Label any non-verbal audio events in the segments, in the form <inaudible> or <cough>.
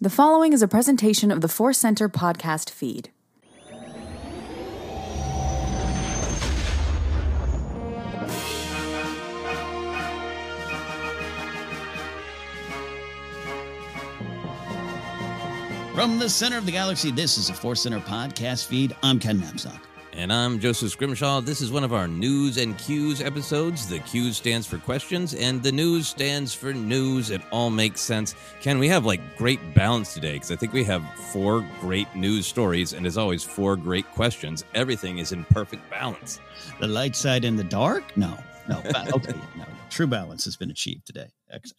The following is a presentation of the Force Center podcast feed. From the center of the galaxy, this is a Force Center podcast feed. I'm Ken Napzok. And I'm Joseph Scrimshaw. This is one of our News and Cues episodes. The Q stands for questions, and the news stands for news. It all makes sense. Ken, we have like great balance today because I think we have four great news stories, and as always, four great questions. Everything is in perfect balance. The light side in the dark? No, no. Okay, no. True balance has been achieved today.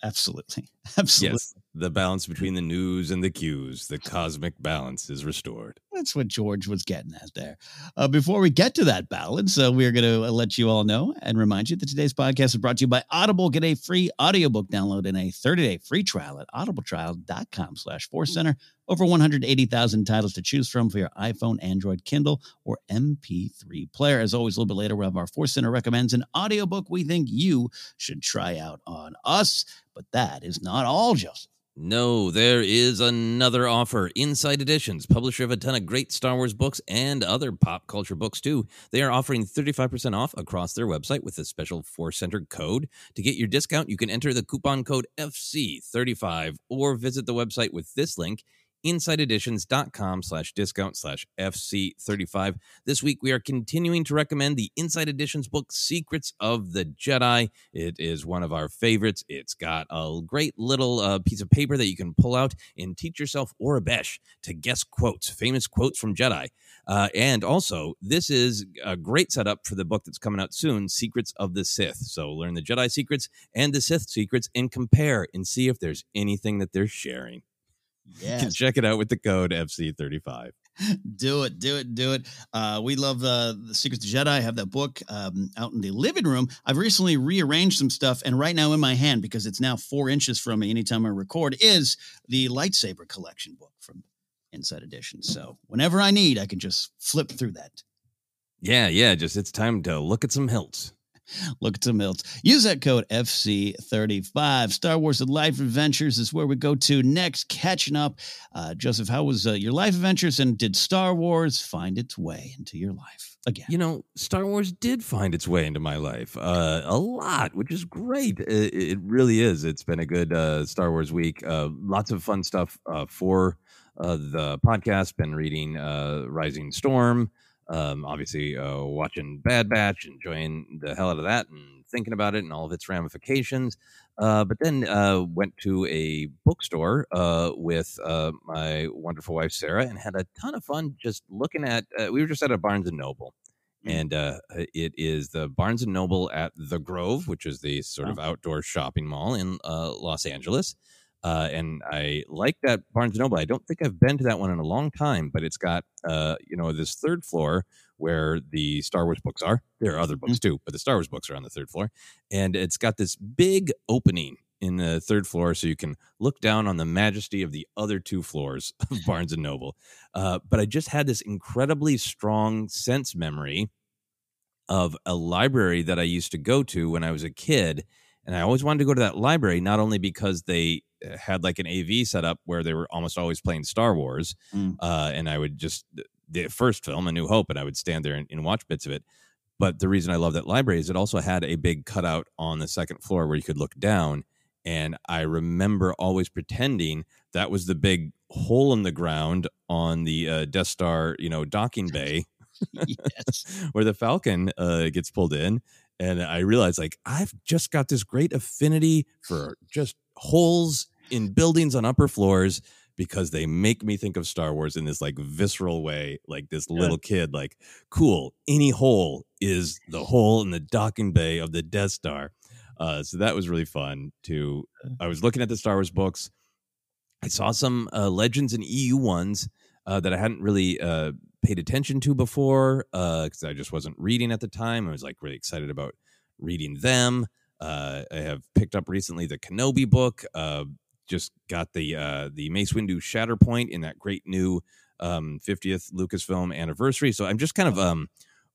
Absolutely. <laughs> Absolutely. Yes, the balance between the news and the cues, the cosmic balance is restored. That's what George was getting at there. Uh, before we get to that balance, uh, we're going to uh, let you all know and remind you that today's podcast is brought to you by Audible. Get a free audiobook download and a 30-day free trial at audibletrial.com slash center. Over 180,000 titles to choose from for your iPhone, Android, Kindle, or MP3 player. As always, a little bit later, we'll have our Force Center recommends an audiobook we think you should try out on us. But that is not all, Joseph. No, there is another offer. Insight Editions, publisher of a ton of great Star Wars books and other pop culture books too. They are offering 35% off across their website with a special Force Center code. To get your discount, you can enter the coupon code FC35 or visit the website with this link insighteditions.com slash discount slash FC35. This week, we are continuing to recommend the Insight Editions book, Secrets of the Jedi. It is one of our favorites. It's got a great little uh, piece of paper that you can pull out and teach yourself or Aurebesh to guess quotes, famous quotes from Jedi. Uh, and also, this is a great setup for the book that's coming out soon, Secrets of the Sith. So learn the Jedi secrets and the Sith secrets and compare and see if there's anything that they're sharing. Yes. check it out with the code FC35. Do it, do it, do it. Uh, we love uh, the Secrets of Jedi. I have that book um, out in the living room. I've recently rearranged some stuff, and right now in my hand, because it's now four inches from me anytime I record, is the lightsaber collection book from Insight Edition. So whenever I need, I can just flip through that. Yeah, yeah. Just it's time to look at some hilts. Look at some hilts. Use that code FC35. Star Wars and Life Adventures is where we go to next. Catching up. Uh, Joseph, how was uh, your life adventures and did Star Wars find its way into your life again? You know, Star Wars did find its way into my life uh, a lot, which is great. It, it, really is. It's been a good uh, Star Wars week. Uh, lots of fun stuff uh, for the podcast. Been reading Rising Storm. Um, obviously, uh, watching Bad Batch, enjoying the hell out of that, and thinking about it and all of its ramifications. Uh, but then uh, went to a bookstore uh, with uh, my wonderful wife Sarah, and had a ton of fun just looking at. Uh, we were just at a Barnes and Noble, mm. and it is the Barnes and Noble at the Grove, which is the sort of outdoor shopping mall in Los Angeles. Uh, and I like that Barnes and Noble. I don't think I've been to that one in a long time, but it's got uh, you know this third floor where the Star Wars books are. There are other books mm-hmm. too, but the Star Wars books are on the third floor, and it's got this big opening in the third floor, so you can look down on the majesty of the other two floors <laughs> of Barnes and Noble. Uh, but I just had this incredibly strong sense memory of a library that I used to go to when I was a kid. And I always wanted to go to that library, not only because they had like an AV setup where they were almost always playing Star Wars, mm. uh, and I would just the first film, A New Hope, and I would stand there and, and, watch bits of it. But the reason I love that library is it also had a big cutout on the second floor where you could look down, and I remember always pretending that was the big hole in the ground on the uh, Death Star, you know, docking <laughs> bay. yes. <laughs> where the Falcon uh, gets pulled in. And I realized, like, I've just got this great affinity for just holes in buildings on upper floors because they make me think of Star Wars in this like visceral way, like this little kid, like, cool, any hole is the hole in the docking bay of the Death Star. Uh, so that was really fun to I was looking at the Star Wars books. I saw some uh, Legends and EU ones uh, that I hadn't really uh, paid attention to before because uh, I just wasn't reading at the time. I was like really excited about reading them. Uh, I have picked up recently the Kenobi book. Uh, just got the uh, the Mace Windu Shatterpoint in that great new um, 50th Lucasfilm anniversary. So I'm just kind of um,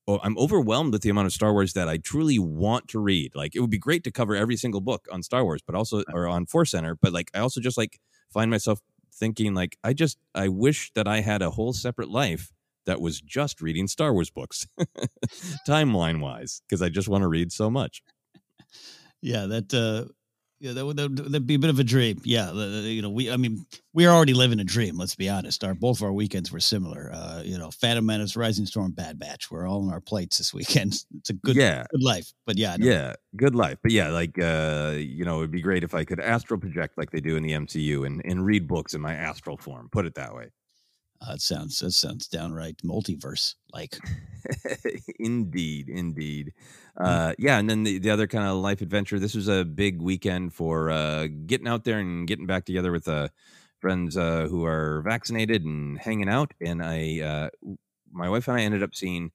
oh, I'm overwhelmed with the amount of Star Wars that I truly want to read. Like it would be great to cover every single book on Star Wars, but also or on Force Center. But like I also just like find myself thinking like I just I wish that I had a whole separate life that was just reading Star Wars books, <laughs> timeline wise, because I just want to read so much. Yeah, that uh, yeah, that would that'd be a bit of a dream. Yeah, you know, we I mean, we're already living a dream. Let's be honest. Our both of our weekends were similar. Uh, you know, Phantom Menace, Rising Storm, Bad Batch. We're all on our plates this weekend. <laughs> It's a good, yeah, good life. But yeah, no. yeah, good life. But yeah, like uh, you know, it'd be great if I could astral project like they do in the MCU and and read books in my astral form. Put it that way. Uh, it sounds that sounds downright multiverse like. <laughs> indeed, indeed. Hmm. Uh, yeah, and then the, the other kind of life adventure. This was a big weekend for uh, getting out there and getting back together with uh, friends uh, who are vaccinated and hanging out. And I, uh, my wife and I ended up seeing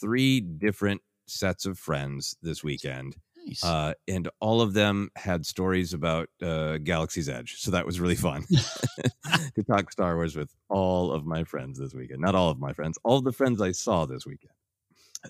three different sets of friends this weekend. Nice. Uh, and all of them had stories about uh, Galaxy's Edge. So that was really fun <laughs> <laughs> to talk Star Wars with all of my friends this weekend. Not all of my friends, all of the friends I saw this weekend.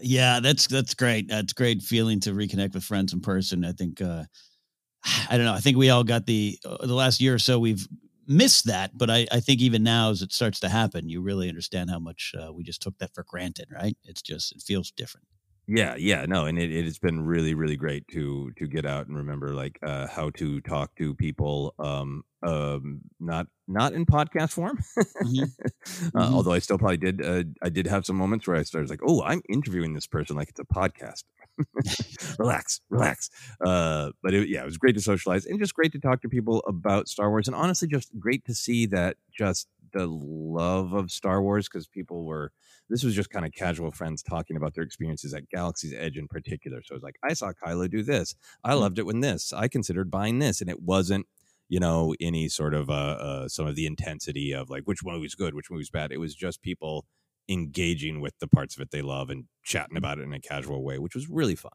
Yeah, that's that's great. That's great feeling to reconnect with friends in person. I think uh, <sighs> I don't know. I think we all got the uh, the last year or so we've missed that, but I, I think even now as it starts to happen, you really understand how much uh, we just took that for granted, right? It's just it feels different. Yeah, yeah, no, and it, it has been really, really great to to get out and remember like uh, how to talk to people, um, um, not not in podcast form. mm-hmm. <laughs> uh, mm-hmm. Although I still probably did, uh, I did have some moments where I started like, oh, I'm interviewing this person like it's a podcast. <laughs> <laughs> relax, relax. Uh, but it, yeah, it was great to socialize and just great to talk to people about Star Wars, and honestly, just great to see that just the love of Star Wars because people were this was just kind of casual friends talking about their experiences at Galaxy's Edge in particular. So it was like, I saw Kylo do this. I mm-hmm. loved it when this. I considered buying this, and it wasn't, you know, any sort of uh, uh some of the intensity of like which was good, which was bad. It was just people engaging with the parts of it they love and chatting mm-hmm. about it in a casual way, which was really fun.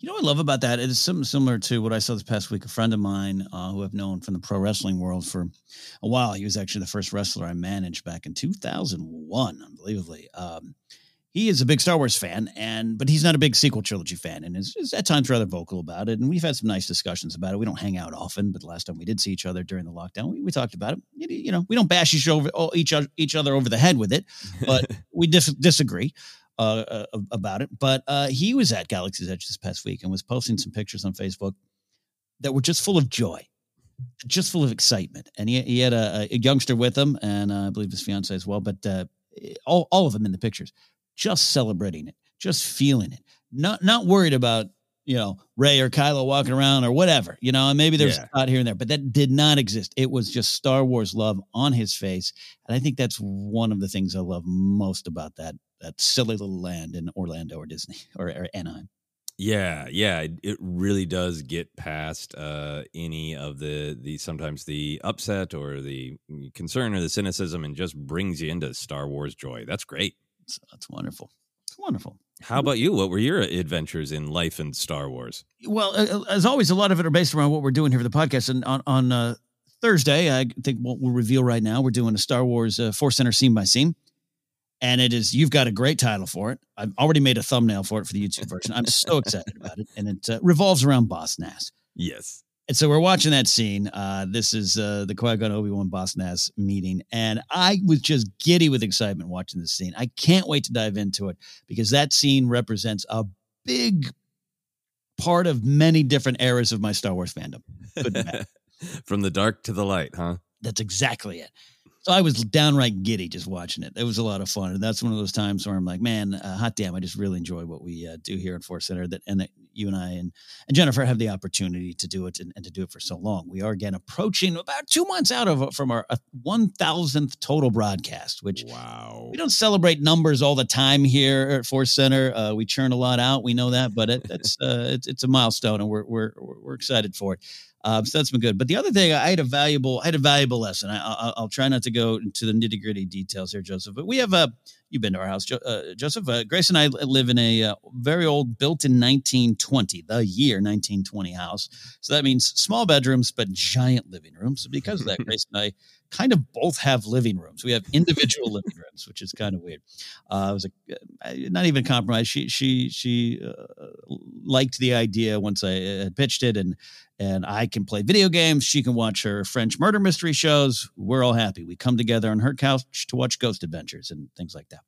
You know what I love about that? It is something similar to what I saw this past week. A friend of mine uh, who I've known from the pro wrestling world for a while. He was actually the first wrestler I managed back in 2001, unbelievably. Um, he is a big Star Wars fan, and but he's not a big sequel trilogy fan, and is, is, at times rather vocal about it. And we've had some nice discussions about it. We don't hang out often, but the last time we did see each other during the lockdown, we, we talked about it. You know, we don't bash each over each each other over the head with it, but <laughs> we dis- disagree. Uh, uh, about it. But uh, he was at Galaxy's Edge this past week and was posting some pictures on Facebook that were just full of joy, just full of excitement. And he, he had a, a youngster with him, and uh, I believe his fiance as well. But uh, all all of them in the pictures, just celebrating it, just feeling it, not not worried about you know Rey or Kylo walking around or whatever, you know. And maybe there's yeah. a thought here and there, but that did not exist. It was just Star Wars love on his face, and I think that's one of the things I love most about that that silly little land in Orlando or Disney <laughs> or, or Anaheim. Yeah, yeah, it really does get past uh, any of the the sometimes the upset or the concern or the cynicism, and just brings you into Star Wars joy. That's great. That's, that's wonderful. It's wonderful. How about you? What were your adventures in life and Star Wars? Well, as always, a lot of it are based around what we're doing here for the podcast. And on on uh, Thursday, I think what we'll reveal right now, we're doing a Star Wars uh, Force Center scene by scene and it is you've got a great title for it. I've already made a thumbnail for it for the YouTube version. I'm so excited about it, and it uh, revolves around Boss Nass. Yes. And so we're watching that scene. Uh, this is uh, the Qui Gon Obi Wan Boss Nass meeting, and I was just giddy with excitement watching this scene. I can't wait to dive into it because that scene represents a big part of many different eras of my Star Wars fandom. <laughs> From the dark to the light, huh? That's exactly it. So I was downright giddy just watching it. It was a lot of fun, and that's one of those times where I'm like, man, uh, hot damn! I just really enjoy what we uh, do here at Force Center. That and that you and I and, and Jennifer have the opportunity to do it and, and, to do it for so long. We are again approaching about two months out of from our uh, one thousandth total broadcast, which wow, we don't celebrate numbers all the time here at Force Center. Uh, we churn a lot out, we know that, but it, it's, uh, it's it's a milestone, and we're we're we're excited for it. Um, so that's been good. But the other thing, I had a valuable, I had a valuable lesson. I, will try not to go into the nitty gritty details here, Joseph. But we have a, you've been to our house, jo- uh, Joseph. Uh, Grace and I live in a uh, very old, built in 1920, the year 1920 house. So that means small bedrooms but giant living rooms. So Because of that, <laughs> Grace and I kind of both have living rooms. We have individual living rooms, which is kind of weird. Uh, it was a, uh, not even compromise. She she she uh, liked the idea once I had pitched it, and and I can play video games. She can watch her French murder mystery shows. We're all happy. We come together on her couch to watch Ghost Adventures and things like that.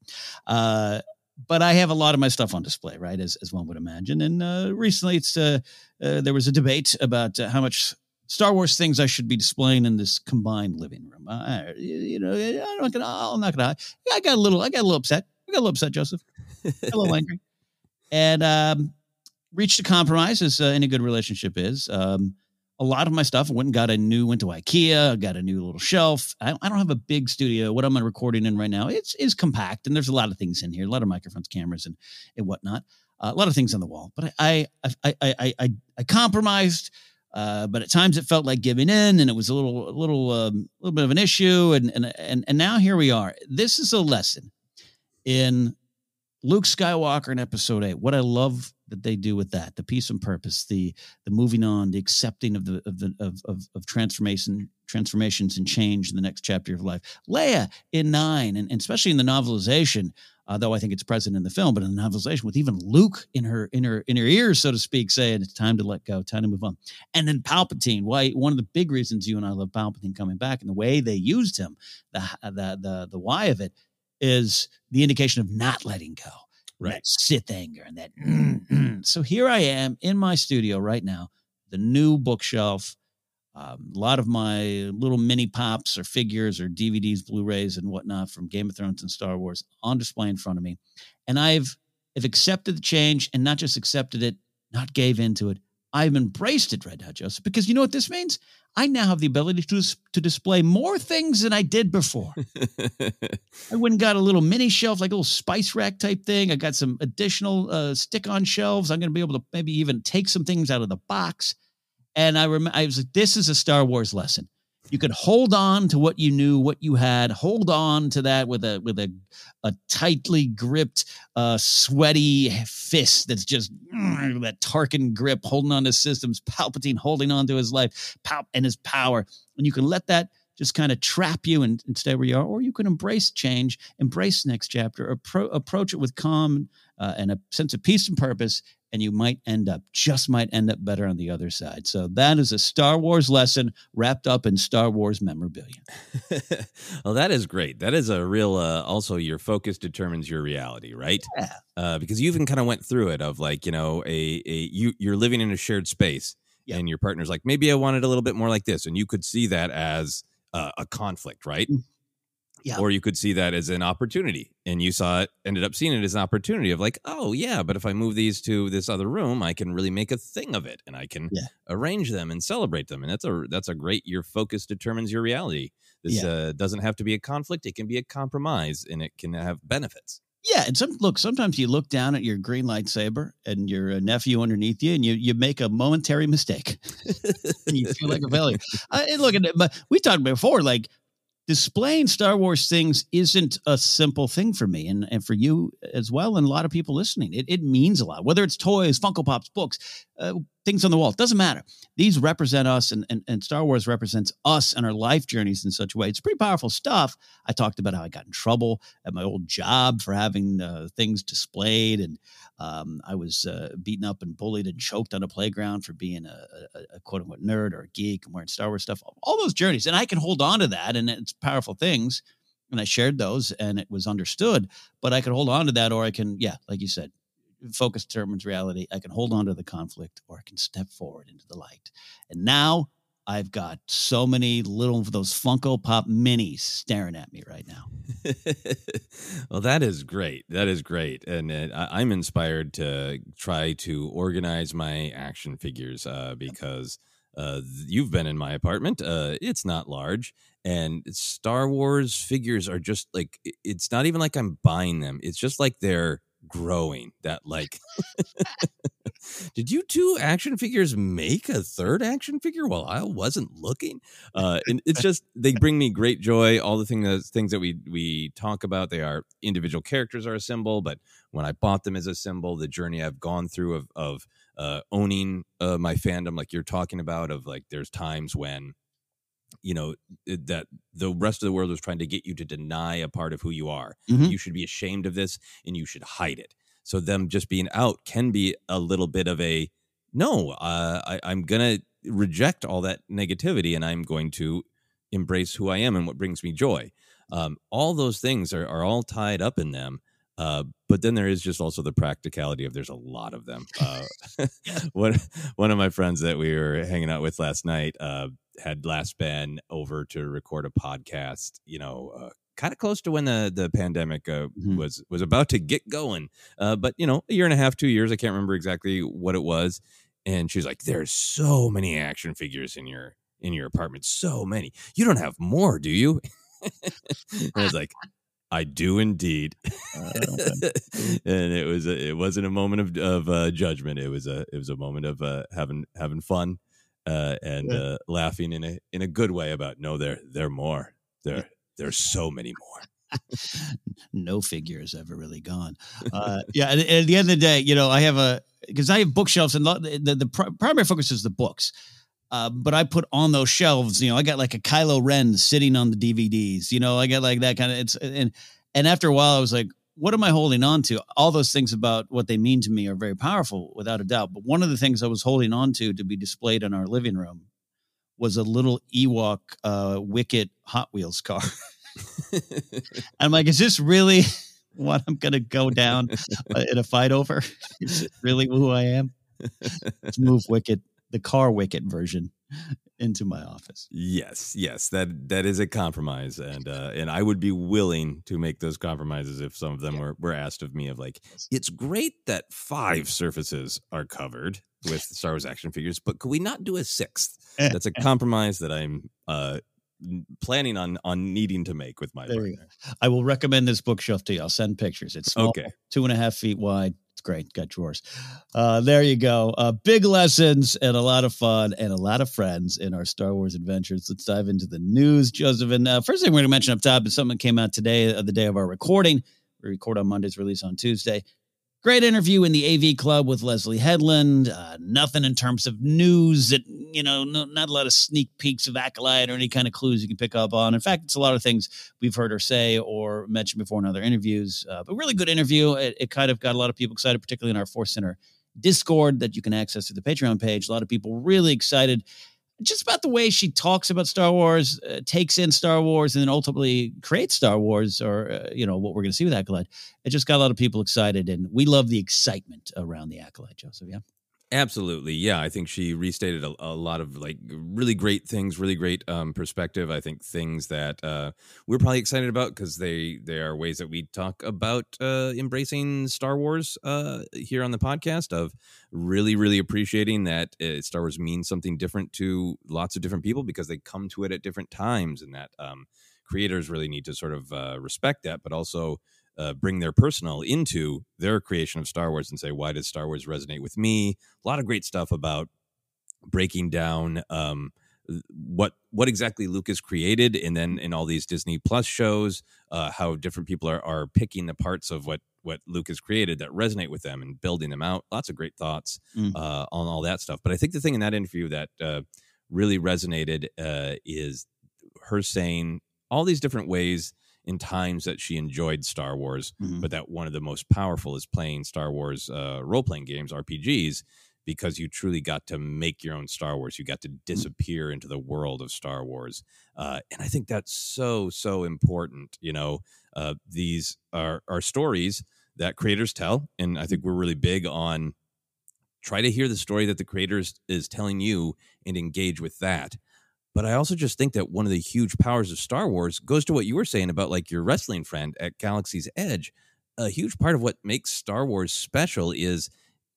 Uh, but I have a lot of my stuff on display, right, as, as one would imagine. And uh, recently, it's uh, uh there was a debate about uh, how much Star Wars things I should be displaying in this combined living room. Uh, you know, I'm not gonna. I'm not gonna. I got a little. I got a little upset. I got a little upset, Joseph. a little angry, and um, reached a compromise, as uh, any good relationship is. Um, a lot of my stuff. Went and got a new. Went to IKEA. Got a new little shelf. I, I don't have a big studio. What I'm recording in right now, it's is compact, and there's a lot of things in here. A lot of microphones, cameras, and and whatnot. Uh, a lot of things on the wall. But I I I I I, I compromised uh, but at times it felt like giving in, and it was a little, a little, um, little bit of an issue. And and and and now here we are. This is a lesson in Luke Skywalker in Episode Eight. What I love that they do with that, the peace and purpose, the the moving on, the accepting of the of the of of, of transformation, transformations and change in the next chapter of life. Leia in nine, and, and especially in the novelization uh, though I think it's present in the film, but in the novelization with even Luke in her in her in her ears, so to speak, saying it's time to let go, time to move on. And then Palpatine, why one of the big reasons you and I love Palpatine coming back and the way they used him, the the the the why of it is the indication of not letting go, right? That Sith anger and that. Mm. So here I am in my studio right now, the new bookshelf um, a lot of my little mini pops or figures or DVDs, Blu-rays, and whatnot from Game of Thrones and Star Wars on display in front of me, and I've have accepted the change and not just accepted it, not gave into it. I've embraced it right now, Joseph, because you know what this means. I now have the ability to to display more things than I did before. <laughs> I went and got a little mini shelf, like a little spice rack type thing. I got some additional uh, stick-on shelves. I'm going to be able to maybe even take some things out of the box. And I remember I was like, this is a Star Wars lesson. You could hold on to what you knew, what you had. Hold on to that with a with a a tightly gripped, uh, sweaty fist that's just mm, that Tarkin grip, holding on to systems. Palpatine holding on to his life, Pal- and his power, and you can let that just kind of trap you and, and, stay where you are, or you can embrace change, embrace next chapter, appro- approach it with calm uh, and a sense of peace and purpose, and you might end up, just might end up better on the other side. So that is a Star Wars lesson wrapped up in Star Wars memorabilia. <laughs> well, that is great. That is a real, uh, also your focus determines your reality, right? Yeah. Uh, because you even kind of went through it of like, you know, a, a you, you're living in a shared space yeah. and your partner's like, maybe I want it a little bit more like this. And you could see that as, uh, a conflict, right? Mm. Yeah. Or you could see that as an opportunity and you saw it, ended up seeing it as an opportunity of like, oh, yeah, but if I move these to this other room, I can really make a thing of it and I can yeah. arrange them and celebrate them. And that's a, that's a great, your focus determines your reality. This yeah. uh, doesn't have to be a conflict. It can be a compromise and it can have benefits. Yeah, and some look. Sometimes you look down at your green lightsaber and your uh, nephew underneath you, and you you make a momentary mistake, <laughs> and you feel like a failure. Uh, and look at it, but we talked before, like displaying Star Wars things isn't a simple thing for me and, and for you as well, and a lot of people listening. It, it means a lot, whether it's toys, Funko Pops, books, uh, things on the wall. It doesn't matter. These represent us, and, and, and Star Wars represents us and our life journeys in such a way. It's pretty powerful stuff. I talked about how I got in trouble at my old job for having uh, things displayed, and um, I was uh, beaten up and bullied and choked on a playground for being a, a, a, quote unquote nerd or a geek and wearing Star Wars stuff. All those journeys, and I can hold on to that, and it's powerful things. And I shared those, and it was understood. But I could hold on to that, or I can, yeah, like you said, focus determines reality. I can hold on to the conflict or I can step forward into the light. And now I've got so many little of those Funko Pop minis staring at me right now. <laughs> well, that is great. That is great. And uh, I'm inspired to try to organize my action figures uh, because uh, you've been in my apartment. Uh, it's not large. And Star Wars figures are just like, it's not even like I'm buying them. It's just like they're growing that like <laughs> did you two action figures make a third action figure while I wasn't looking? Uh, and it's just they bring me great joy. All the things that things that we we talk about, they are individual characters are a symbol, but when I bought them as a symbol, the journey I've gone through of of uh, owning uh, my fandom, like you're talking about, of like there's times when you know that the rest of the world was trying to get you to deny a part of who you are. Mm-hmm. You should be ashamed of this and you should hide it. So them just being out can be a little bit of a no. Uh, I, I'm gonna reject all that negativity and I'm going to embrace who I am and what brings me joy. Um, all those things are, are all tied up in them. Uh, but then there is just also the practicality of there's a lot of them. Uh, <laughs> <laughs> one one of my friends that we were hanging out with last night uh, had last been over to record a podcast. You know, uh, kind of close to when the the pandemic uh, mm-hmm. was was about to get going. Uh, but you know, a year and a half, two years, I can't remember exactly what it was. And she's like, "There's so many action figures in your in your apartment, so many. You don't have more, do you?" <laughs> I was like, I do indeed, uh, <laughs> and it was a, it wasn't a moment of of uh, judgment. It was a it was a moment of uh, having having fun uh, and yeah. Uh, laughing in a in a good way about no, there there are more. There there's so many more. <laughs> no figure has ever really gone. Uh, yeah, and, and, at the end of the day, you know, I have a because I have bookshelves and the, the, the primary focus is the books. Uh, but I put on those shelves, you know, I got like a Kylo Ren sitting on the DVDs, you know, I got like that kind of it's and and after a while I was like, what am I holding on to? All those things about what they mean to me are very powerful, without a doubt. But one of the things I was holding on to to be displayed in our living room was a little Ewok uh, Wicket Hot Wheels car. <laughs> I'm like, is this really <laughs> what I'm going to go down uh, in a fight over? <laughs> Is really who I am? Let's move Wicket the car wicket version into my office. Yes, yes, that that is a compromise, and uh, and I would be willing to make those compromises if some of them yeah. were were asked of me. Of like, it's great that five surfaces are covered with Star Wars action figures, but could we not do a sixth? That's a compromise that I'm uh, planning on on needing to make with my There partner. I will recommend this bookshelf to you. I'll send pictures. It's small, okay, two and a half feet wide, great. Got drawers. Uh, there you go. Uh, big lessons and a lot of fun and a lot of friends in our Star Wars adventures. Let's dive into the news, Joseph. And uh, first thing we're going to mention up top is something that came out today, uh, the day of our recording. We record on Mondays, release on Tuesday. Great interview in the AV Club with Leslie Headland. Uh, nothing in terms of news that, you know, no, not a lot of sneak peeks of Acolyte or any kind of clues you can pick up on. In fact, it's a lot of things we've heard her say or mentioned before in other interviews. Uh, but really good interview. It, it, kind of got a lot of people excited, particularly in our Force Center Discord that you can access through the Patreon page. A lot of people really excited just about the way she talks about Star Wars, uh, takes in Star Wars, and then ultimately creates Star Wars, or uh, you know what we're going to see with Acolyte. It just got a lot of people excited, and we love the excitement around the Acolyte, Joseph. Yeah. Absolutely. Yeah. I think she restated a, a, lot of like really great things, really great um, perspective. I think things that uh, we're probably excited about because they, they are ways that we talk about uh, embracing Star Wars uh, here on the podcast of really, really appreciating that uh, Star Wars means something different to lots of different people because they come to it at different times and that um, creators really need to sort of uh, respect that, but also uh, bring their personal into their creation of Star Wars and say, why does Star Wars resonate with me? A lot of great stuff about breaking down um, what what exactly Lucas created, and then in all these Disney Plus shows, uh, how different people are are picking the parts of what what Lucas created that resonate with them and building them out. Lots of great thoughts mm. uh, on all that stuff. But I think the thing in that interview that uh, really resonated uh, is her saying all these different ways in times that she enjoyed Star Wars, mm-hmm. but that one of the most powerful is playing Star Wars uh, role playing games, RPGs, because you truly got to make your own Star Wars. You got to mm-hmm. disappear mm-hmm. into the world of Star Wars. Uh, and I think that's so, so important. You know, uh, these are, are stories that creators tell. And I think we're really big on try to hear the story that the creators is telling you and engage with that. But I also just think that one of the huge powers of Star Wars goes to what you were saying about like your wrestling friend at Galaxy's Edge. A huge part of what makes Star Wars special is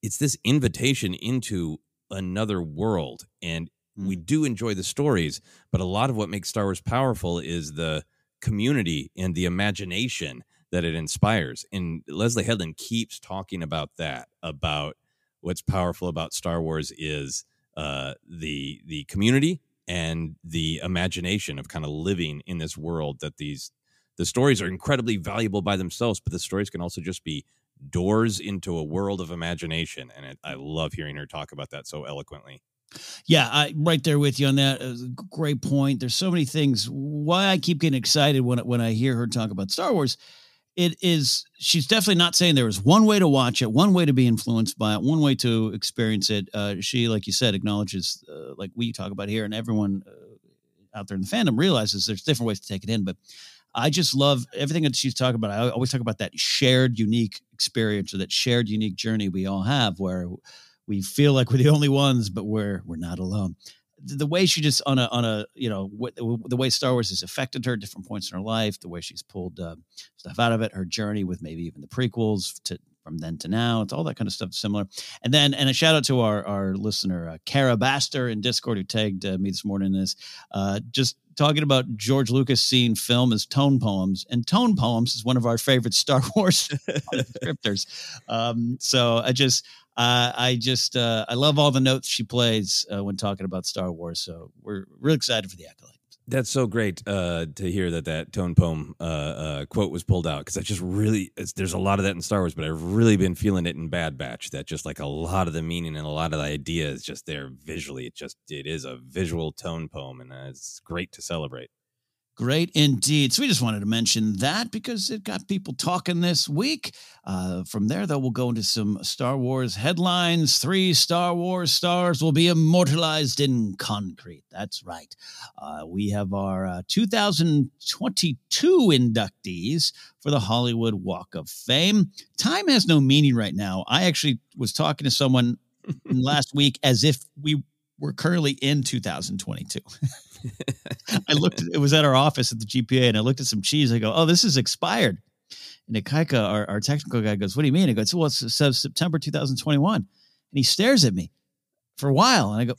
it's this invitation into another world. And mm. we do enjoy the stories, but a lot of what makes Star Wars powerful is the community and the imagination that it inspires. And Leslie Headland keeps talking about that, about what's powerful about Star Wars is uh, the the community and the imagination of kind of living in this world that these the stories are incredibly valuable by themselves, but the stories can also just be doors into a world of imagination. And it, I love hearing her talk about that so eloquently. Yeah, I right there with you on that. Great point. There's so many things. Why I keep getting excited when when I hear her talk about Star Wars, it is she's definitely not saying there is one way to watch it, one way to be influenced by it, one way to experience it. Uh, she, like you said, acknowledges, uh, like we talk about here, and everyone uh, out there in the fandom realizes there's different ways to take it in. But I just love everything that she's talking about. I always talk about that shared, unique experience or that shared, unique journey we all have, where we feel like we're the only ones, but we're we're not alone. The way she just on a on a you know the way Star Wars has affected her different points in her life, the way she's pulled uh, stuff out of it, her journey with maybe even the prequels to from then to now. It's all that kind of stuff similar. And then, and a shout out to our, our listener, uh, Kara Baster in Discord, who tagged uh, me this morning in this, uh, just talking about George Lucas seeing film as tone poems. And tone poems is one of our favorite <laughs> Star Wars scripters. Um, so I just, uh, I just uh, I love all the notes she plays uh, when talking about Star Wars. So we're really excited for the Acolyte. That's so great uh, to hear that that tone poem uh, uh, quote was pulled out because I just really there's a lot of that in Star Wars, but I've really been feeling it in Bad Batch. That just like a lot of the meaning and a lot of the idea is just there visually. It just it is a visual tone poem, and it's great to celebrate. Great indeed. So we just wanted to mention that because it got people talking this week. Uh, from there, though, we'll go into some Star Wars headlines. Three Star Wars stars will be immortalized in concrete. That's right. Uh, we have our uh, 2022 inductees for the Hollywood Walk of Fame. Time has no meaning right now. I actually was talking to someone <laughs> last week as if we were currently in 2022. I looked, it was at our office at the GPA, and I looked at some cheese. I go, oh, this is expired. And Nikaika, our, our technical guy, goes, what do you mean? I go, well, it says September 2021. And he stares at me for a while. And I go,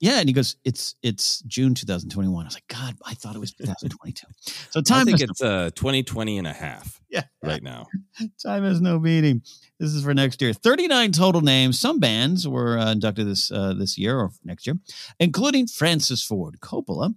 yeah. And he goes, it's it's June 2021. I was like, God, I thought it was 2022. <laughs> So time I think it's uh, 2020 and a half <laughs> yeah. right now. <laughs> time has no meaning. This is for next year. 39 total names. Some bands were uh, inducted this uh, this year or next year, including Francis Ford Coppola,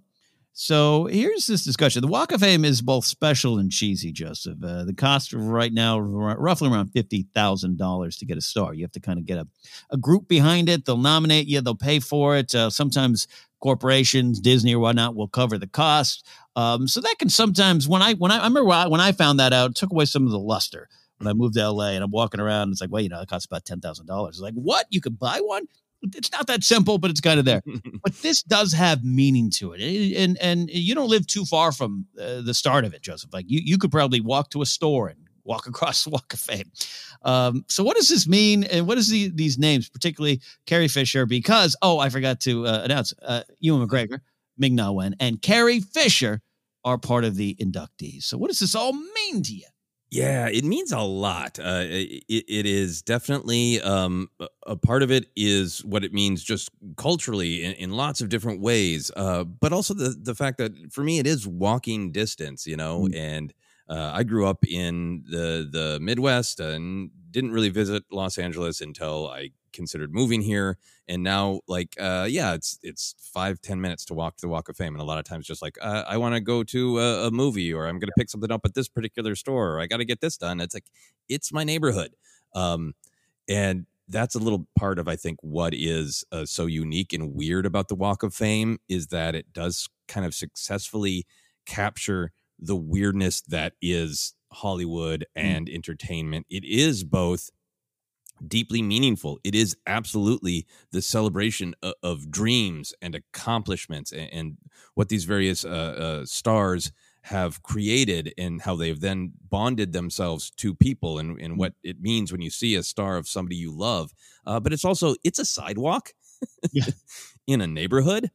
so here's this discussion. The Walk of Fame is both special and cheesy, Joseph. Uh, the cost right now, r- roughly around $50,000 to get a star. You have to kind of get a, a group behind it. They'll nominate you, they'll pay for it. Uh, sometimes corporations, Disney or whatnot, will cover the cost. Um, so that can sometimes, when I, when I, I remember when I found that out, took away some of the luster when I moved to LA and I'm walking around. It's like, well, you know, it costs about ten thousand dollars. It's like, what? You could buy one? It's not that simple, but it's kind of there. <laughs> but this does have meaning to it, and and you don't live too far from uh, the start of it, Joseph. Like you, you could probably walk to a store and walk <laughs> across the Walk of Fame. Um, so what does this mean, and what is the, these names, particularly Carrie Fisher? Because oh, I forgot to uh, announce uh, Ewan McGregor, Ming Na Wen, and Carrie Fisher are part of the inductees. So what does this all mean to you? Yeah, it means a lot. Uh, it, it is definitely um, a part of it is what it means just culturally in, in lots of different ways, uh, but also the the fact that for me it is walking distance, you know. Mm. And uh, I grew up in the the Midwest and didn't really visit Los Angeles until I considered moving here and now like uh yeah it's it's five ten minutes to walk to the walk of fame and a lot of times just like uh, i want to go to a, a, movie or i'm gonna pick something up at this particular store or i gotta get this done it's like it's my neighborhood um and that's a little part of i think what is uh, so unique and weird about the walk of fame is that it does kind of successfully capture the weirdness that is hollywood hmm. and mm. entertainment it is both deeply meaningful. It is absolutely the celebration of, of dreams and accomplishments and, and what these various uh, uh, stars have created and how they've then bonded themselves to people and, and what it means when you see a star of somebody you love. Uh, but it's also it's a sidewalk yeah. <laughs> in a neighborhood.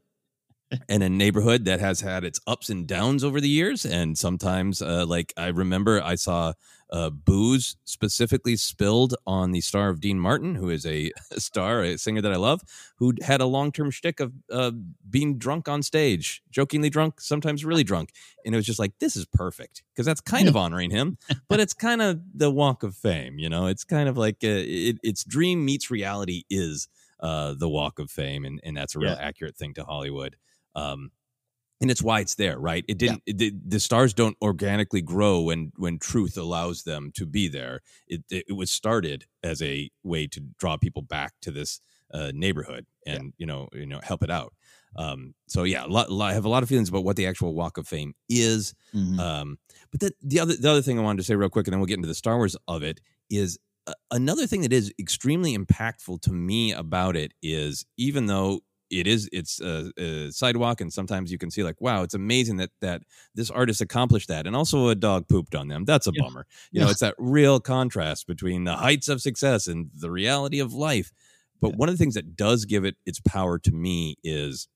<laughs> in a neighborhood that has had its ups and downs over the years. And sometimes, uh, like I remember, I saw uh, booze specifically spilled on the star of Dean Martin, who is a, <laughs> star, a singer that I love, who had a long term shtick of uh, being drunk on stage, jokingly drunk, sometimes really drunk. And it was just like, this is perfect because that's kind of honoring him, <laughs> but it's kind of the walk of fame. You know, it's kind of like uh, it, it's dream meets reality is uh, the walk of fame. And, and that's a real yeah. accurate thing to Hollywood. Um, and it's why it's there, right? It didn't. Yeah. It, the stars don't organically grow when when truth allows them to be there. It it, it was started as a way to draw people back to this uh, neighborhood and yeah. you know you know help it out. Um, so yeah, a lot, I have a lot of feelings about what the actual Walk of Fame is. Mm-hmm. Um, but the, the other the other thing I wanted to say real quick, and then we'll get into the Star Wars of it, is uh, another thing that is extremely impactful to me about it is even though it is it's a, a, sidewalk and sometimes you can see like wow it's amazing that that this artist accomplished that and also a dog pooped on them that's a yeah. bummer you yeah. know it's that real contrast between the heights of success and the reality of life but yeah. one of the things that does give it its power to me is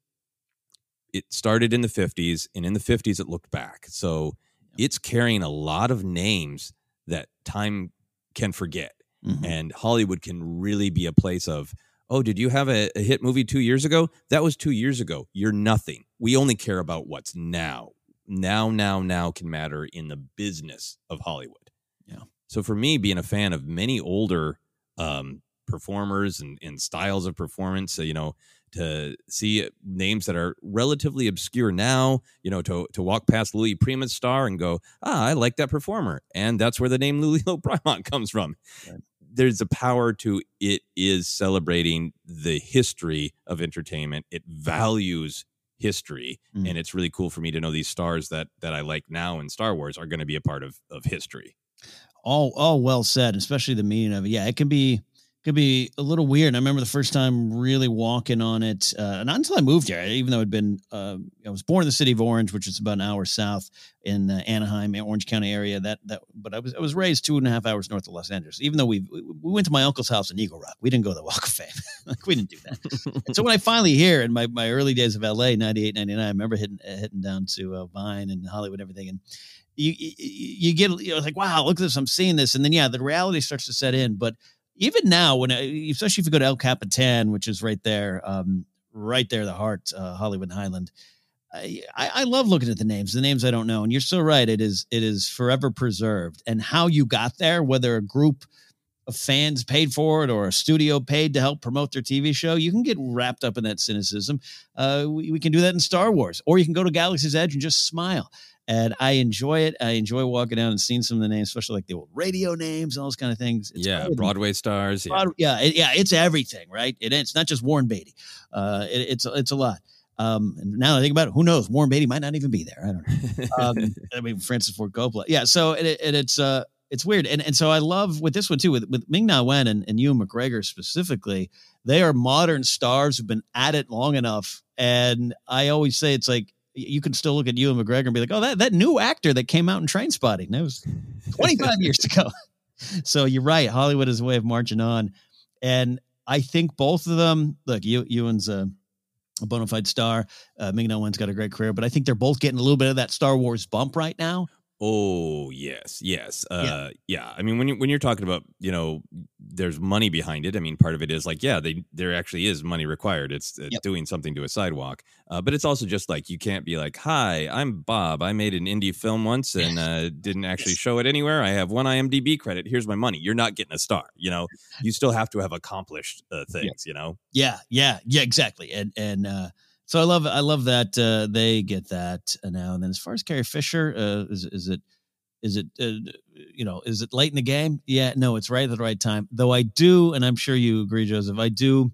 it started in the 50s and in the 50s it looked back so it's carrying a lot of names that time can forget mm-hmm. and hollywood can really be a place of oh, did you have a, a, hit movie two years ago? That was two years ago. You're nothing. We only care about what's now. Now, now, now can matter in the business of Hollywood. Yeah. So for me, being a fan of many older um, performers and, and styles of performance, uh, you know, to see names that are relatively obscure now, you know, to to walk past Louis Prima's star and go, ah, I like that performer, and that's where the name Lulio <laughs> Primont comes from. Right there's a power to it is celebrating the history of entertainment. It values history mm. and it's really cool for me to know these stars that that i like now in star wars are going to be a part of of history. All all well said especially the meaning of it. Yeah it can be could be a little weird. I remember the first time really walking on it, uh, not until I moved here. Even though I'd been, uh, I was born in the city of Orange, which is about an hour south in uh, Anaheim, Orange County area. That that, but I was I was raised two and a half hours north of Los Angeles. Even though we we went to my uncle's house in Eagle Rock, we didn't go to the Walk of Fame. <laughs> like we didn't do that. and so when I finally here in my, my early days of LA, 98, 99, I remember hitting hitting down to uh, Vine and Hollywood and everything, and you, you, you get you know like wow look at this I'm seeing this and then yeah the reality starts to set in but even now, when especially if you go to El Capitan, which is right there, um, right there, the heart, uh, Hollywood Highland. I, I love looking at the names, the names I don't know, and you're so right. It is it is forever preserved, and how you got there, whether a group of fans paid for it or a studio paid to help promote their TV show, you can get wrapped up in that cynicism. Uh, we, we can do that in Star Wars, or you can go to Galaxy's Edge and just smile and I enjoy it. I enjoy walking down and seeing some of the names, especially like the old radio names and all those kind of things. It's yeah, Broadway stars. Broad, yeah, yeah, it, yeah, it's everything, right? It, it's not just Warren Beatty. Uh, it, it's it's a lot. Um, now I think about it, who knows? Warren Beatty might not even be there. I don't know. Um, <laughs> I mean, Francis Ford Coppola. Yeah. So it, it, it's uh, it's weird, and and so I love with this one too with with Ming Na Wen and, and Ewan McGregor specifically. They are modern stars who've been at it long enough, and I always say it's like you can still look at Ewan McGregor and be like, oh, that, that new actor that came out in Trainspotting, that was 25 <laughs> years ago. So you're right. Hollywood is a way of marching on. And I think both of them, look, Ewan's a, a bona fide star. Uh, Ming Na Wen's got a great career, but I think they're both getting a little bit of that Star Wars bump right now. Oh yes, yes, uh, yeah. yeah. I mean, when you when you're talking about you know, there's money behind it. I mean, part of it is like, yeah, they there actually is money required. It's, it's yep. doing something to a sidewalk, uh, but it's also just like you can't be like, hi, I'm Bob. I made an indie film once and <laughs> uh, didn't actually show it anywhere. I have one IMDb credit. Here's my money. You're not getting a star. You know, you still have to have accomplished uh, things. You know. Yeah, yeah, yeah, exactly. And and uh, so I love I love that uh, they get that now. And then as far as Carrie Fisher, uh, is is it is it uh, you know is it late in the game? Yeah, no, it's right at the right time. Though I do, and I'm sure you agree, Joseph. I do.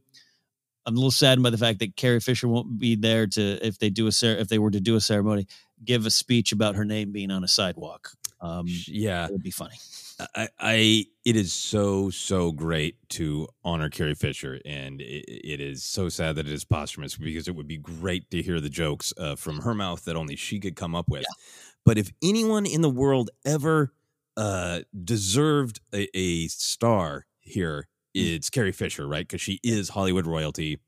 I'm a little saddened by the fact that Carrie Fisher won't be there to if they do a if they were to do a ceremony, give a speech about her name being on a sidewalk. Um, yeah, it would be funny. I, I, it is so so great to honor Carrie Fisher, and it, it is so sad that it is posthumous because it would be great to hear the jokes uh, from her mouth that only she could come up with. Yeah. But if anyone in the world ever uh, deserved a, a, star here, hmm. it's Carrie Fisher, right? Because she is Hollywood royalty.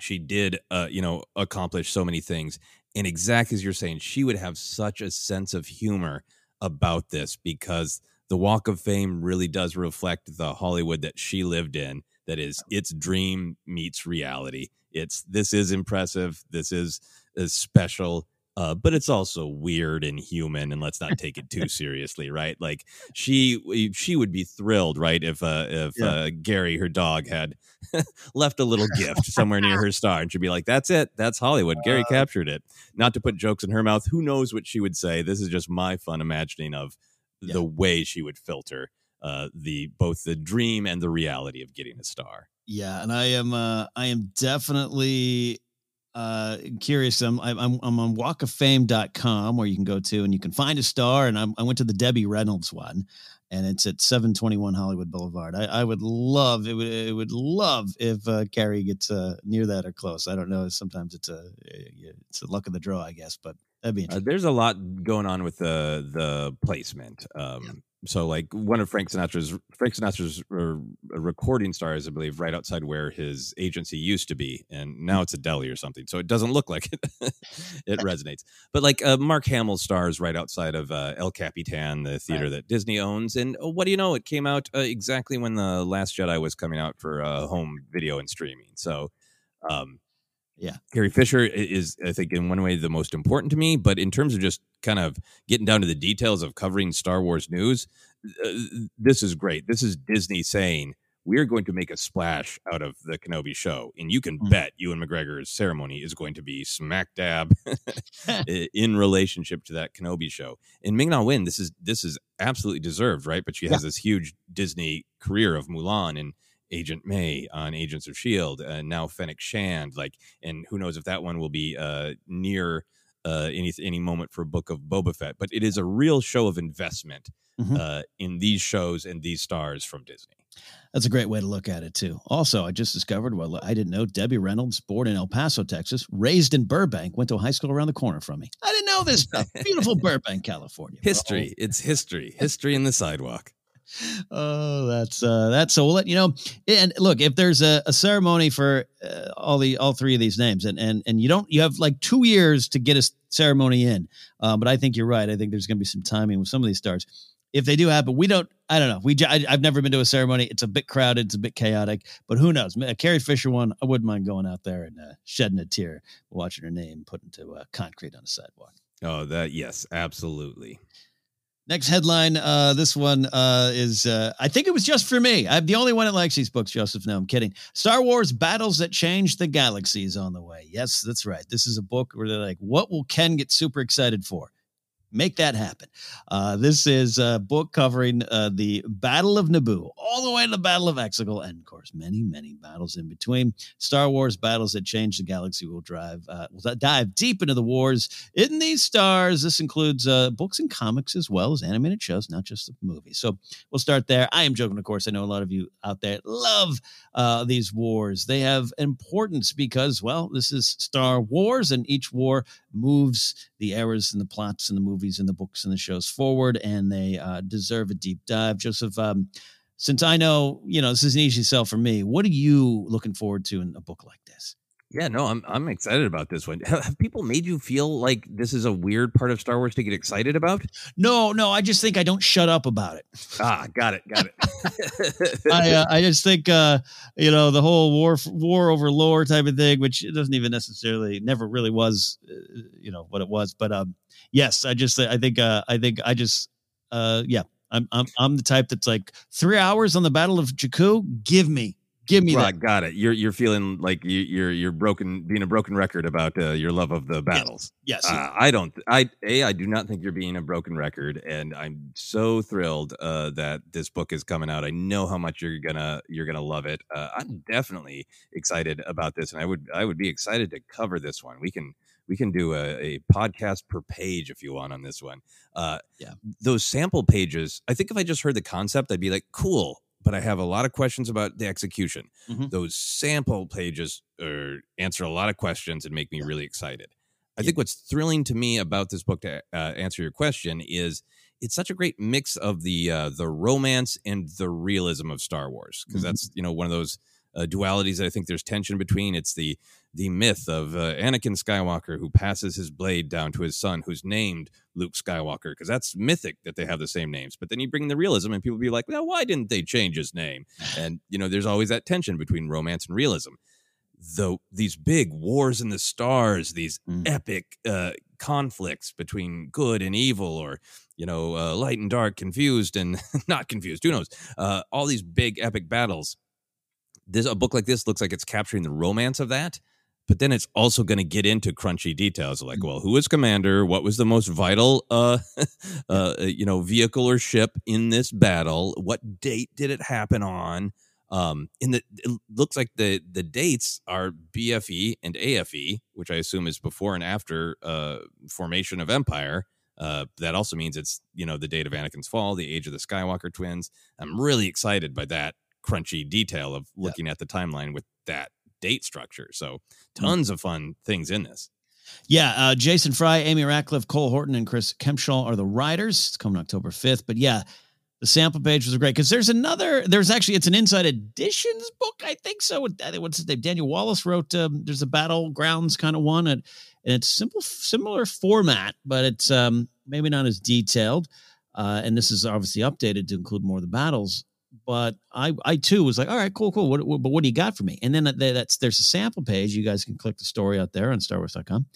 she did, uh, you know, accomplish so many things. And exactly as you're saying, she would have such a sense of humor about this because the Walk of Fame really does reflect the Hollywood that she lived in. That is, it's dream meets reality. It's this is impressive. This is, is special uh, but it's also weird and human and let's not <laughs> take it too seriously right like she she would be thrilled right if uh if yeah. uh gary her dog had <laughs> left a little gift somewhere near her star and she'd be like that's it that's hollywood gary captured it not to put jokes in her mouth who knows what she would say this is just my fun imagining of yeah. the way she would filter uh the both the dream and the reality of getting a star yeah and i am uh i am definitely uh, curious. I'm, I'm, I'm on walkoffame.com where you can go to and you can find a star. And I'm, i went to the Debbie Reynolds one and it's at 721 Hollywood Boulevard. I, I would love, it would, it would love if uh, Carrie gets uh, near that or close. I don't know. Sometimes it's a, it's a luck of the draw, I guess, but that'd be uh, there's a lot going on with the, the placement. Um, yeah so like one of Frank Sinatra's Frank Sinatra's uh, recording stars, I believe, right outside where his agency used to be, and now it's a deli or something. So it doesn't look like it. <laughs> it resonates. But like uh, Mark Hamill stars right outside of uh, El Capitan, the theater right. that Disney owns, and uh, what do you know? It came out uh, exactly when the Last Jedi was coming out for uh, home video and streaming. So. Um, yeah. Carrie Fisher is, I think, in one way the most important to me. But in terms of just kind of getting down to the details of covering Star Wars news, uh, this is great. This is Disney saying, we're going to make a splash out of the Kenobi show. And you can mm-hmm. bet Ewan McGregor's ceremony is going to be smack dab <laughs> <laughs> in relationship to that Kenobi show. And Ming-Na Wen, this is this is absolutely deserved, right? But she has yeah. this huge Disney career of Mulan and Agent May on Agents of Shield, and uh, now Fennec Shand, like, and who knows if that one will be uh, near uh, any any moment for Book of Boba Fett. But it is a real show of investment mm-hmm. uh, in these shows and these stars from Disney. That's a great way to look at it too. Also, I just discovered well, I didn't know Debbie Reynolds, born in El Paso, Texas, raised in Burbank, went to high school around the corner from me. I didn't know this stuff. Beautiful <laughs> Burbank, California. History. It's history. History in the sidewalk oh, that's uh, that's so. We'll let you know. And look, if there's a, a ceremony for uh, all the all three of these names, and and and you don't, you have like two years to get a ceremony in. Uh, but I think you're right. I think there's going to be some timing with some of these stars. If they do happen, we don't. I don't know. We I, have never been to a ceremony. It's a bit crowded. It's a bit chaotic. But who knows? A Carrie Fisher one, I wouldn't mind going out there and uh, shedding a tear watching her name put into uh, concrete on a sidewalk. Oh, that yes, absolutely. Next headline. Uh, this one uh, is, uh, I think it was just for me. I'm the only one that likes these books, Joseph. No, I'm kidding. Star Wars Battles That Changed the Galaxy is on the way. Yes, that's right. This is a book where they're like, what will Ken get super excited for? Make that happen. Uh, this is a book covering uh, the Battle of Naboo, all the way to the Battle of Exegol, and of course, many, many battles in between. Star Wars battles that change the galaxy will drive. Uh, will dive deep into the wars in these stars. This includes uh, books and comics as well as animated shows, not just the movies. So we'll start there. I am joking, of course. I know a lot of you out there love uh, these wars. They have importance because, well, this is Star Wars, and each war moves the eras and the plots and the movies and the books and the shows forward, and they uh, deserve a deep dive. Joseph, um, since I know you know this is an easy sell for me, what are you looking forward to in a book like this? Yeah, no, I'm I'm excited about this one. <laughs> Have people made you feel like this is a weird part of Star Wars to get excited about? No, no, I just think I don't shut up about it. Ah, got it, got it. <laughs> I uh, I just think uh, you know the whole war war over lore type of thing, which doesn't even necessarily never really was, uh, you know what it was. But um, yes, I just I think uh, I think I just uh, yeah, I'm I'm I'm the type that's like three hours on the Battle of Jakku. Give me Give me right, that. Got it. You're you're feeling like you, you're you're broken, being a broken record about uh, your love of the battles. Yes. yes. Uh, I don't. I a I do not think you're being a broken record, and I'm so thrilled uh, that this book is coming out. I know how much you're gonna you're gonna love it. Uh, I'm definitely excited about this, and I would I would be excited to cover this one. We can we can do a, a podcast per page if you want on this one. Uh, yeah. Those sample pages. I think if I just heard the concept, I'd be like, cool but I have a lot of questions about the execution. Mm-hmm. Those sample pages er, answer a lot of questions and make me really excited. I yeah. think what's thrilling to me about this book to uh, answer your question is it's such a great mix of the uh, the romance and the realism of Star Wars because mm-hmm. that's you know one of those uh, dualities that I think there's tension between. It's the the myth of uh, Anakin Skywalker who passes his blade down to his son, who's named Luke Skywalker, because that's mythic that they have the same names. But then you bring the realism, and people be like, "Well, why didn't they change his name?" <sighs> And you know, there's always that tension between romance and realism. Though these big wars in the stars, these Mm. epic uh, conflicts between good and evil, or you know, uh, light and dark, confused and <laughs> not confused. Who knows? Uh, all these big epic battles. This a book like this looks like it's capturing the romance of that, but then it's also going to get into crunchy details like, well, who was commander? What was the most vital, uh, <laughs> uh, you know, vehicle or ship in this battle? What date did it happen on? Um, in the it looks like the the dates are BFE and AFE, which I assume is before and after uh, formation of Empire. Uh, that also means it's you know the date of Anakin's fall, the age of the Skywalker twins. I'm really excited by that crunchy detail of Yeah. looking at the timeline with that date structure. So tons of fun things in this. Yeah, uh, Jason Fry, Amy Ratcliffe, Cole Horton, and Chris Kempshall are the writers. It's coming October 5th. But yeah, the sample page was great because there's another, there's actually, it's an Insight Editions book, I think so. With, I think- what's his name? Daniel Wallace wrote, um, there's a Battlegrounds kind of one. And, and it's simple, similar format, but it's um, maybe not as detailed. Uh, and this is obviously updated to include more of the battles. But I, I too was like, all right, cool, cool. What, what, but what do you got for me? And then that, that's there's a sample page. You guys can click the story out there on StarWars.com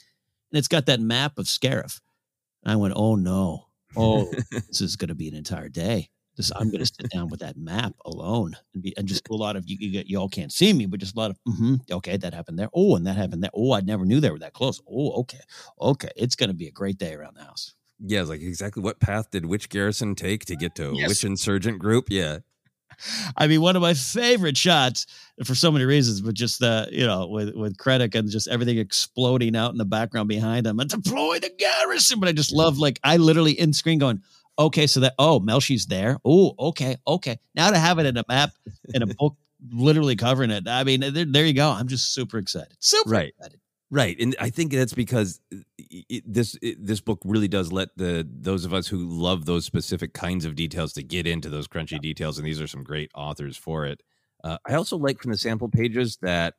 and it's got that map of Scarif. And I went, oh no, oh, <laughs> this is going to be an entire day. This, I'm going to sit down with that map alone and, be, and just do a lot of you, you. You all can't see me, but just a lot of mm-hmm, okay, that happened there. Oh, and that happened there. Oh, I never knew they were that close. Oh, okay, okay. It's going to be a great day around the house. Yeah, like exactly what path did which garrison take to get to Yes. which insurgent group? Yeah. I mean, one of my favorite shots for so many reasons, but just the you know with with Krennic and just everything exploding out in the background behind him and deploy the garrison. But I just love like I literally in screen going, okay, so that oh Melshi's there. Oh, okay, okay. Now to have it in a map in a book, literally covering it. I mean, there, there you go. I'm just super excited. Super Right. excited. Right, and I think that's because it, this it, this book really does let the those of us who love those specific kinds of details to get into those crunchy details, and these are some great authors for it. Uh, I also like from the sample pages that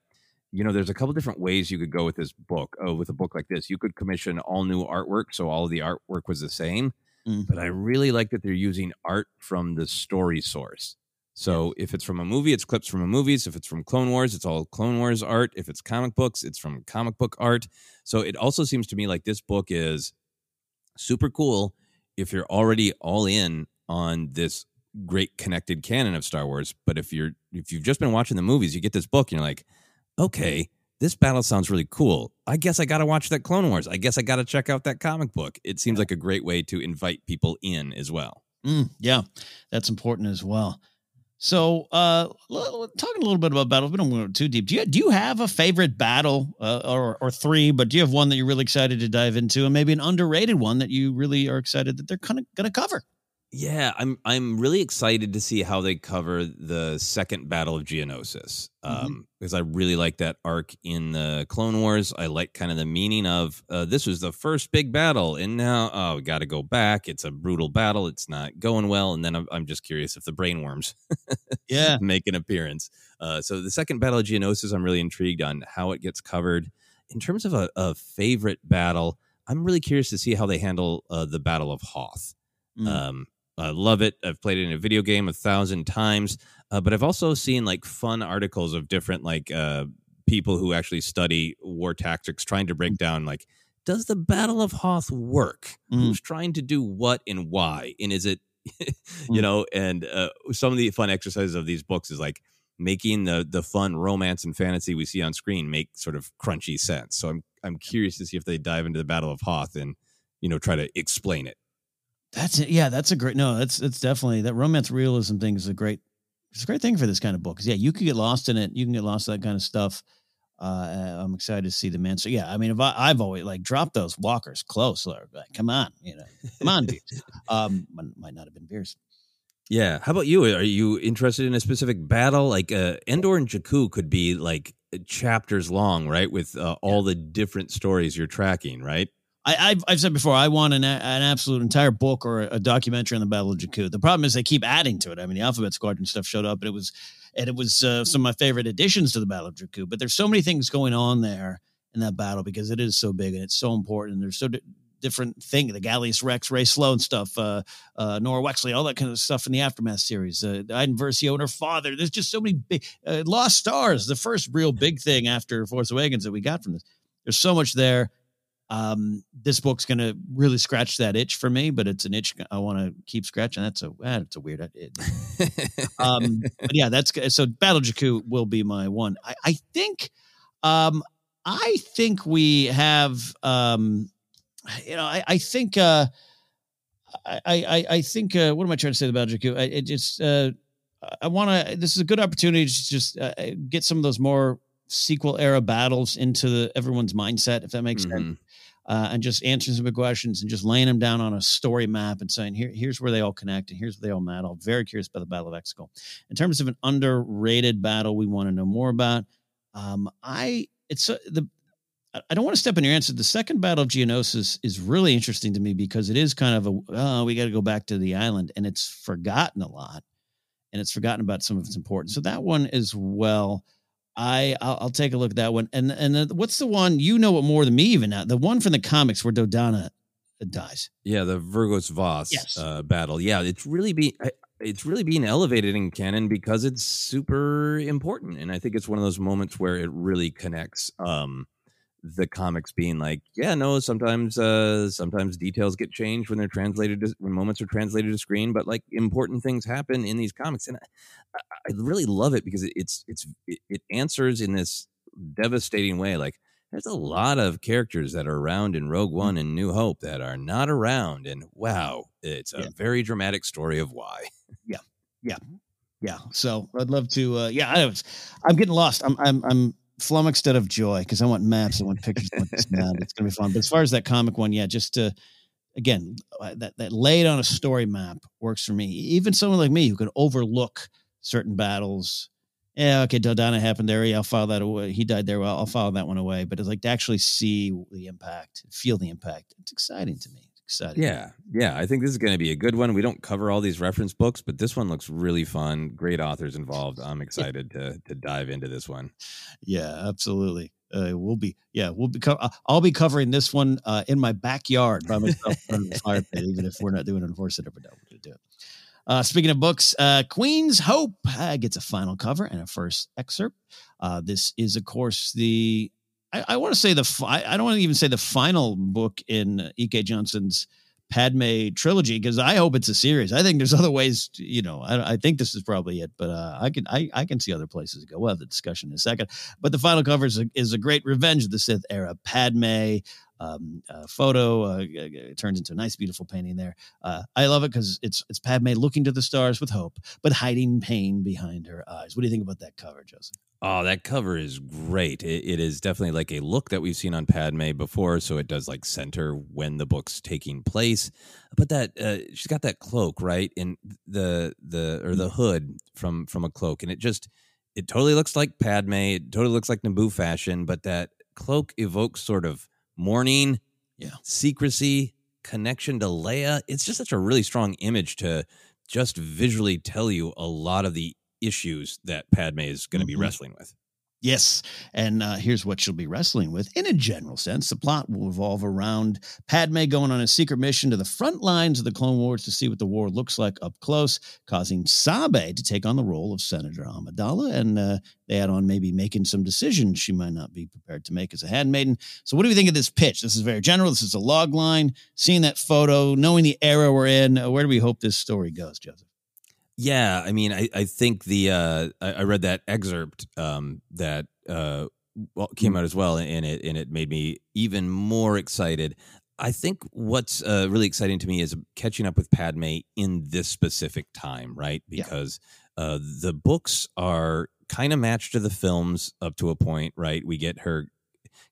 you know there's a couple different ways you could go with this book. Oh, with a book like this, you could commission all new artwork, so all of the artwork was the same. Mm. But I really like that they're using art from the story source. So if it's from a movie, it's clips from a movies. If it's from Clone Wars, it's all Clone Wars art. If it's comic books, it's from comic book art. So it also seems to me like this book is super cool if you're already all in on this great connected canon of Star Wars. But if you're if you've just been watching the movies, you get this book and you're like, okay, this battle sounds really cool. I guess I got to watch that Clone Wars. I guess I got to check out that comic book. It seems like a great way to invite people in as well. Mm, yeah, that's important as well. So, uh, talking a little bit about battles, we don't go too deep. Do you do you have a favorite battle, uh, or or three? But do you have one that you're really excited to dive into, and maybe an underrated one that you really are excited that they're kind of going to cover? Yeah, I'm I'm really excited to see how they cover the second battle of Geonosis. Mhm. Um because I really like that arc in the Clone Wars. I like kind of the meaning of uh, this was the first big battle and now oh, we got to go back. It's a brutal battle. It's not going well and then I'm, I'm just curious if the brainworms Yeah, <laughs> make an appearance. Uh, so the second battle of Geonosis, I'm really intrigued on how it gets covered. In terms of a, a favorite battle, I'm really curious to see how they handle uh, the Battle of Hoth. Mm. Um, I love it. I've played it in a video game a thousand times, uh, but I've also seen like fun articles of different like uh, people who actually study war tactics, trying to break down like, does the Battle of Hoth work? Mm. Who's trying to do what and why? And is it, <laughs> you Mm. know? And uh, some of the fun exercises of these books is like making the the fun romance and fantasy we see on screen make sort of crunchy sense. So I'm I'm curious to see if they dive into the Battle of Hoth and you know try to explain it. That's it. Yeah, that's a great. No, that's that's definitely that romance realism thing is a great. It's a great thing for this kind of book. 'Cause, yeah, you could get lost in it. You can get lost in that kind of stuff. Uh, I'm excited to see the man. So yeah, I mean, if I, I've always like dropped those walkers close. Like, come on, you know, come on, Veers. <laughs> Um, might- not have been Veers. Yeah. How about you? Are you interested in a specific battle? Like uh, Endor and Jakku could be like chapters long, right? With uh, all the different stories you're tracking, right? I, have I've said before, I want an, an absolute entire book or a documentary on the Battle of Jakku. The problem is they keep adding to it. I mean, the Alphabet Squadron stuff showed up, and it was and it was uh, some of my favorite additions to the Battle of Jakku. But there's so many things going on there in that battle because it is so big and it's so important. And there's so di- different thing the Gallius Rax, Rae Sloane stuff, uh, uh, Norra Wexley, all that kind of stuff in the aftermath series. Uh, Iden Versio and her father. There's just so many big uh, Lost Stars, the first real big thing after Force Awakens that we got from this. There's so much there. Um, this book's going to really scratch that itch for me, but it's an itch I want to keep scratching. That's a that's a weird. It, <laughs> um, but yeah, that's so. Battle Jakku will be my one. I, I think. Um, I think we have. Um, you know, I, I think. Uh, I, I, I think. Uh, what am I trying to say about Jakku? I, it just. Uh, I want to. This is a good opportunity to just uh, get some of those more sequel era battles into the, everyone's mindset, if that makes mm-hmm. sense uh, and just answering some questions and just laying them down on a story map and saying, here, here's where they all connect and here's where they all met. I'm very curious about the Battle of Exegol. In terms of an underrated battle we want to know more about, um, I it's uh, the I don't want to step in your answer. The second battle of Geonosis is really interesting to me because it is kind of a oh, we got to go back to the island, and it's forgotten a lot, and it's forgotten about some of its importance. So that one as well. I I'll, I'll, take a look at that one. And and the, what's the one you know it more than me even now? The one from the comics where Dodonna uh, dies. Yeah, the Virgos Vos yes. uh, battle. Yeah, it's really being it's really being elevated in canon because it's super important, and I think it's one of those moments where it really connects. Um, the comics being like, yeah, no, sometimes uh sometimes details get changed when they're translated to, when moments are translated to screen, but like important things happen in these comics, and I, I really love it because it's it's it answers in this devastating way. Like there's a lot of characters that are around in Rogue mm. One and New Hope that are not around, and wow, it's a yeah. very dramatic story of why. Yeah, yeah, yeah. So I'd love to. Uh, yeah, I was. I'm getting lost. I'm I'm I'm flummoxed out of joy because I want maps, I want pictures, I want this It's gonna be fun. But as far as that comic one, yeah, just to again uh, that that laid on a story map works for me. Even someone like me who can overlook certain battles. Yeah, okay, Dodonna happened there. Yeah, I'll file that away. He died there. Well, I'll file that one away. But it's like to actually see the impact, feel the impact. It's exciting to me Yeah, yeah. I think this is going to be a good one. We don't cover all these reference books, but this one looks really fun. Great authors involved. <laughs> I'm excited to to dive into this one. Yeah, absolutely. Uh, we'll be yeah we'll be co- I'll be covering this one uh, in my backyard by myself on the fire pit, even if we're not doing Force Center, but no, we're gonna do it. Uh, speaking of books, uh, Queen's Hope uh, gets a final cover and a first excerpt. Uh, this is, of course, the I, I want to say the fi- I don't want to even say the final book in E.K. Johnston's Padme trilogy because I hope it's a series. I think there's other ways, to, you know. I, I, think this is probably it, but uh, I can I, I can see other places to go. We'll have the discussion in a second. But the final cover is a, is a great Revenge of the Sith era. Padme, um, uh, photo. Uh, it turns into a nice, beautiful painting there. Uh, I love it because it's it's Padme looking to the stars with hope, but hiding pain behind her eyes. What do you think about that cover, Joseph? Oh, that cover is great. It, it is definitely like a look that we've seen on Padme before. So it does like center when the book's taking place. But that uh, she's got that cloak right in the the or the hood from from a cloak, and it just it totally looks like Padme. It totally looks like Naboo fashion, but that cloak evokes sort of mourning, yeah, secrecy, connection to Leia. It's just such a really strong image to just visually tell you a lot of the issues that Padme is going to mm-hmm. be wrestling with. Yes. And uh, here's what she'll be wrestling with. In a general sense, the plot will revolve around Padme going on a secret mission to the front lines of the Clone Wars to see what the war looks like up close, causing Sabe to take on the role of Senator Amidala. And uh, they add on maybe making some decisions she might not be prepared to make as a handmaiden. So, what do we think of this pitch? This is very general. This is a log line. Seeing that photo, knowing the era we're in, uh, where do we hope this story goes, Joseph? Yeah, I mean, I, I think the uh, I, I read that excerpt um, that uh, well, came out as well, and it and it made me even more excited. I think what's uh, really exciting to me is catching up with Padme in this specific time, right? Because yeah. uh, the books are kind of matched to the films up to a point, right? We get her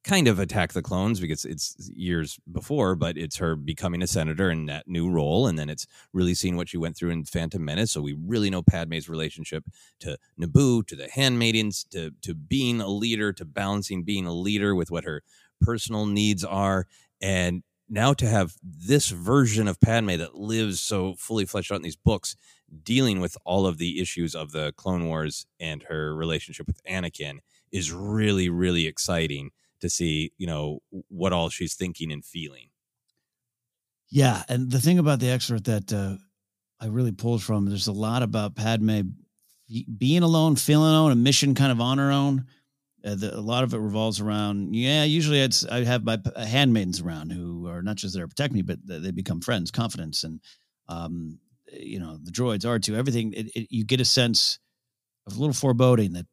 kind of attack the clones because it's years before, but it's her becoming a senator in that new role, and then it's really seeing what she went through in Phantom Menace. So we really know Padme's relationship to Naboo, to the handmaidens, to to being a leader, to balancing being a leader with what her personal needs are, and now to have this version of Padme that lives so fully fleshed out in these books, dealing with all of the issues of the Clone Wars and her relationship with Anakin is really, really exciting to see, you know, what all she's thinking and feeling. Yeah, and the thing about the excerpt that uh, I really pulled from, there's a lot about Padme being alone, feeling alone, a mission kind of on her own. Uh, the, a lot of it revolves around, yeah, usually it's, I have my handmaidens around who are not just there to protect me, but they become friends, confidence, and, um, you know, the droids are too. Everything, it, it, you get a sense of a little foreboding that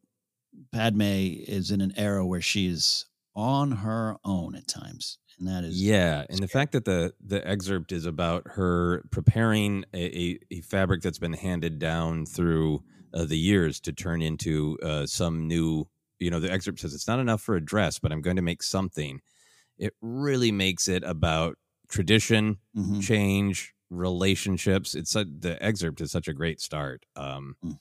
Padme is in an era where she is on her own at times and that is yeah scary. and the fact that the the excerpt is about her preparing a, a, a fabric that's been handed down through uh, the years to turn into uh, some new you know the excerpt says it's not enough for a dress but i'm going to make something it really makes it about tradition mm-hmm. change relationships it's a, the excerpt is such a great start um, mm.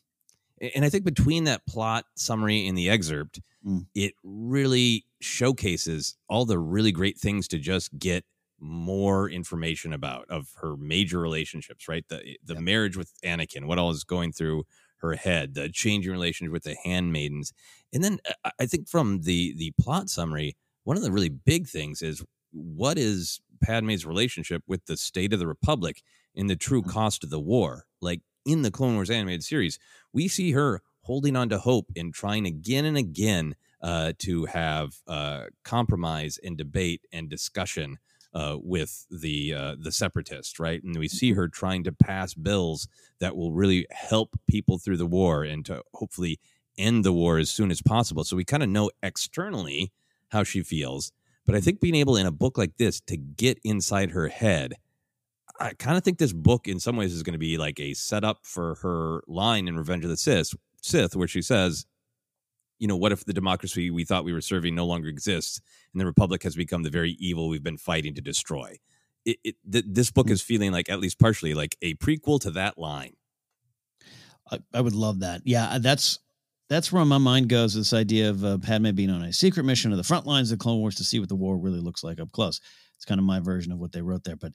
And i think between that plot summary and the excerpt mm. it really showcases all the really great things to just get more information about of her major relationships right the the yep. marriage with anakin what all is going through her head, the changing relationship with the handmaidens. And then uh, I think from the the plot summary, one of the really big things is what is Padme's relationship with the state of the Republic in the true mm. cost of the war? Like in the Clone Wars animated series, we see her holding on to hope and trying again and again uh, to have uh, compromise and debate and discussion uh, with the uh, the separatists, right? And we see her trying to pass bills that will really help people through the war and to hopefully end the war as soon as possible. So we kind of know externally how she feels, but I think being able in a book like this to get inside her head. I kind of think this book, in some ways, is going to be like a setup for her line in Revenge of the Sith, Sith, where she says, you know, what if the democracy we thought we were serving no longer exists and the republic has become the very evil we've been fighting to destroy? It, it th- this book hmm. is feeling like, at least partially, like a prequel to that line. I, I would love that. Yeah, uh, that's that's where my mind goes. This idea of uh, Padme being on a secret mission to the front lines of the Clone Wars to see what the war really looks like up close. It's kind of my version of what they wrote there. But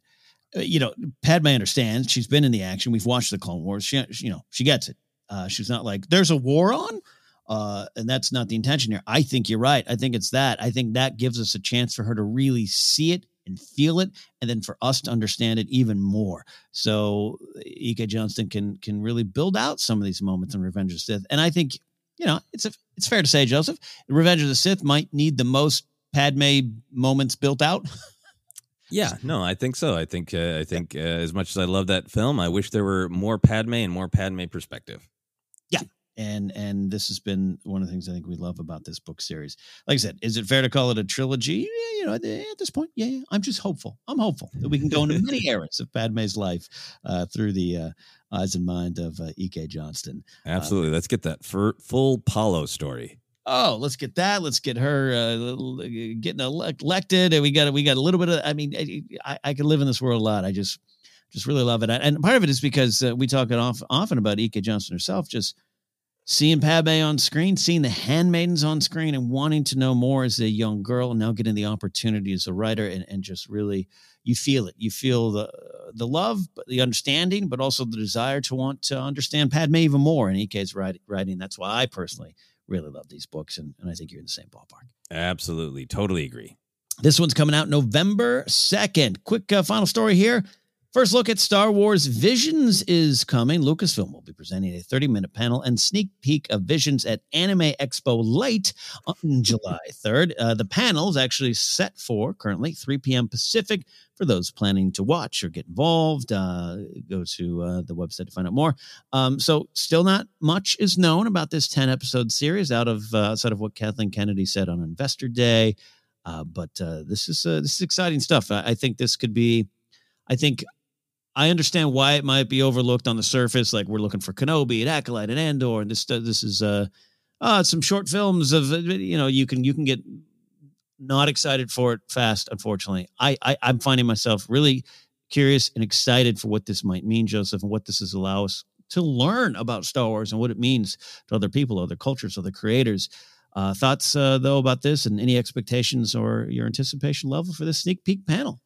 you know, Padme understands. She's been in the action. We've watched the Clone Wars. She, you know, she gets it. Uh, she's not like there's a war on. Uh, and that's not the intention here. I think you're right. I think it's that. I think that gives us a chance for her to really see it and feel it, and then for us to understand it even more. So E.K. Johnston can can really build out some of these moments in Revenge of the Sith. And I think, you know, it's a, it's fair to say, Joseph, Revenge of the Sith might need the most Padme moments built out. <laughs> Yeah, no, I think so. I think uh, I think uh, as much as I love that film, I wish there were more Padme and more Padme perspective. Yeah, and and this has been one of the things I think we love about this book series. Like I said, is it fair to call it a trilogy? Yeah, you know, at, this point, yeah, yeah, I'm just hopeful. I'm hopeful that we can go into <laughs> many eras of Padme's life uh, through the uh, eyes and mind of uh, E.K. Johnston. Uh, Absolutely, let's get that full Palo story. Oh, let's get that. Let's get her uh, getting elected, and we got we got a little bit of. I mean, I, I could live in this world a lot. I just just really love it, and part of it is because uh, we talk it off, often about E.K. Johnston herself, just seeing Padme on screen, seeing the handmaidens on screen, and wanting to know more as a young girl, and now getting the opportunity as a writer, and, and just really, you feel it. You feel the the love, the understanding, but also the desire to want to understand Padme even more. And EK's writing. That's why I personally really love these books, and, and I think you're in the same ballpark. Absolutely, totally agree. This one's coming out November 2nd. Quick uh, final story here. First look at Star Wars Visions is coming. Lucasfilm will be presenting a 30 minute panel and sneak peek of Visions at Anime Expo late on <laughs> July 3rd. Uh, the panel is actually set for currently 3 p.m. Pacific. For those planning to watch or get involved, uh, go to uh, the website to find out more. Um, so, still not much is known about this 10 episode series out of uh, outside of what Kathleen Kennedy said on Investor Day. Uh, but uh, this is this is exciting stuff. I, I think this could be. I think I understand why it might be overlooked on the surface. Like we're looking for Kenobi and Acolyte and Andor, and this this is uh, uh some short films of uh, you know you can you can get not excited for it fast. Unfortunately, I, I I'm finding myself really curious and excited for what this might mean, Joseph, and what this is allow us to learn about Star Wars and what it means to other people, other cultures, other creators. Uh, thoughts uh, though about this, and any expectations or your anticipation level for this sneak peek panel?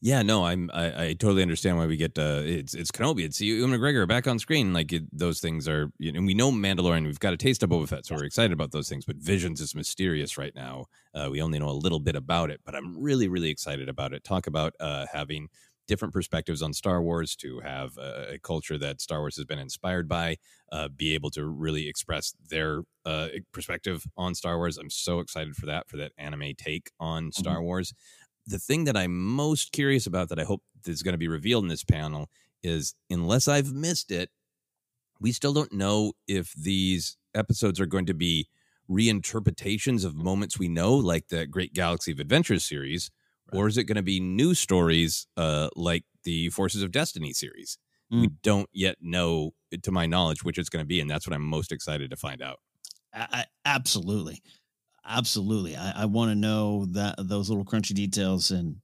Yeah, no, I'm. I, I totally understand why we get. Uh, it's it's Kenobi. It's Ewan McGregor back on screen. Like it, those things are. You know, and we know Mandalorian. We've got a taste of Boba Fett, so we're excited about those things. But Visions is mysterious right now. Uh, we only know a little bit about it, but I'm really really excited about it. Talk about uh, having different perspectives on Star Wars, to have a, a culture that Star Wars has been inspired by, uh, be able to really express their uh, perspective on Star Wars. I'm so excited for that, for that anime take on Star Mhm. Wars. The thing that I'm most curious about that I hope is going to be revealed in this panel is unless I've missed it, we still don't know if these episodes are going to be reinterpretations of moments we know, like the Great Galaxy of Adventures series, or is it going to be new stories uh, like the Forces of Destiny series? We don't yet know, to my knowledge, which it's going to be, and that's what I'm most excited to find out. I, absolutely, absolutely. I, I want to know that those little crunchy details, and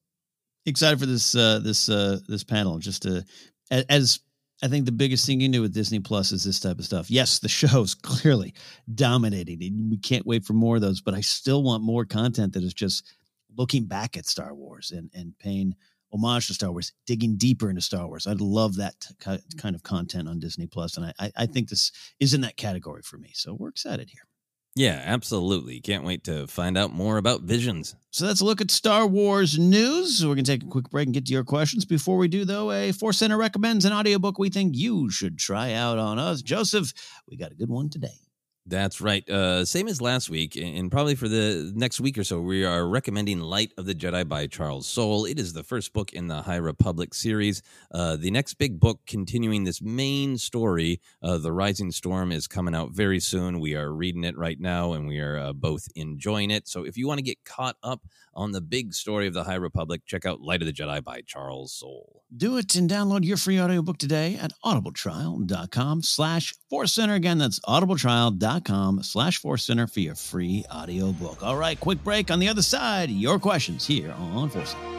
excited for this uh, this uh, this panel. Just to as I think the biggest thing you do with Disney Plus is this type of stuff. Yes, the <laughs> show's clearly dominating, and we can't wait for more of those. But I still want more content that is just looking back at Star Wars and and paying homage to Star Wars, digging deeper into Star Wars. I'd love that kind of content on Disney Plus, and I, I I think this is in that category for me. So we're excited here. Yeah, absolutely. Can't wait to find out more about Visions. So a look at Star Wars news. We're going to take a quick break and get to your questions. Before we do, though, a Force Center recommends an audiobook we think you should try out on us. Joseph, we got a good one today. That's right. Uh, same as last week, and probably for the next week or so, we are recommending Light of the Jedi by Charles Soule. It is the first book in the High Republic series. Uh, the next big book continuing this main story, uh, The Rising Storm, is coming out very soon. We are reading it right now, and we are uh, both enjoying it. So if you want to get caught up on the big story of the High Republic, check out Light of the Jedi by Charles Soule. Do it and download your free audiobook today at audibletrial.com slash Force Center. Again, that's audibletrial.com slash Force Center for your free audiobook. All right, quick break. On the other side, your questions here on Force Center.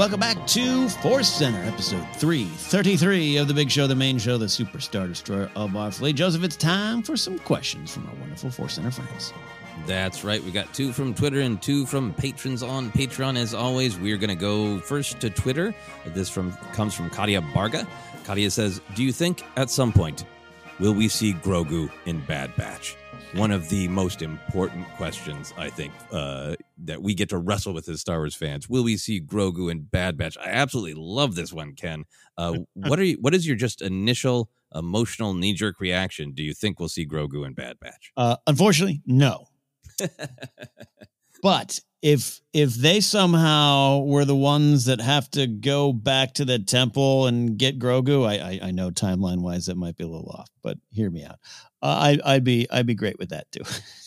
Welcome back to Force Center, episode 333 of the big show, the main show, the superstar destroyer of our fleet. Joseph, it's time for some questions from our wonderful Force Center friends. That's right. We got two from Twitter and two from patrons on Patreon. As always, we're going to go first to Twitter. This from comes from Katia Barga. Katia says, "Do you think at some point will we see Grogu in Bad Batch?" One of the most important questions I think uh, that we get to wrestle with as Star Wars fans. Will we see Grogu and Bad Batch? I absolutely love this one, Ken. Uh, <laughs> what are you? What is your just initial emotional knee jerk reaction? Do you think we'll see Grogu and Bad Batch? Uh, unfortunately, no. <laughs> But if if they somehow were the ones that have to go back to the temple and get Grogu, I I, I know timeline wise that might be a little off, but hear me out. Uh, I I'd be I'd be great with that too. <laughs>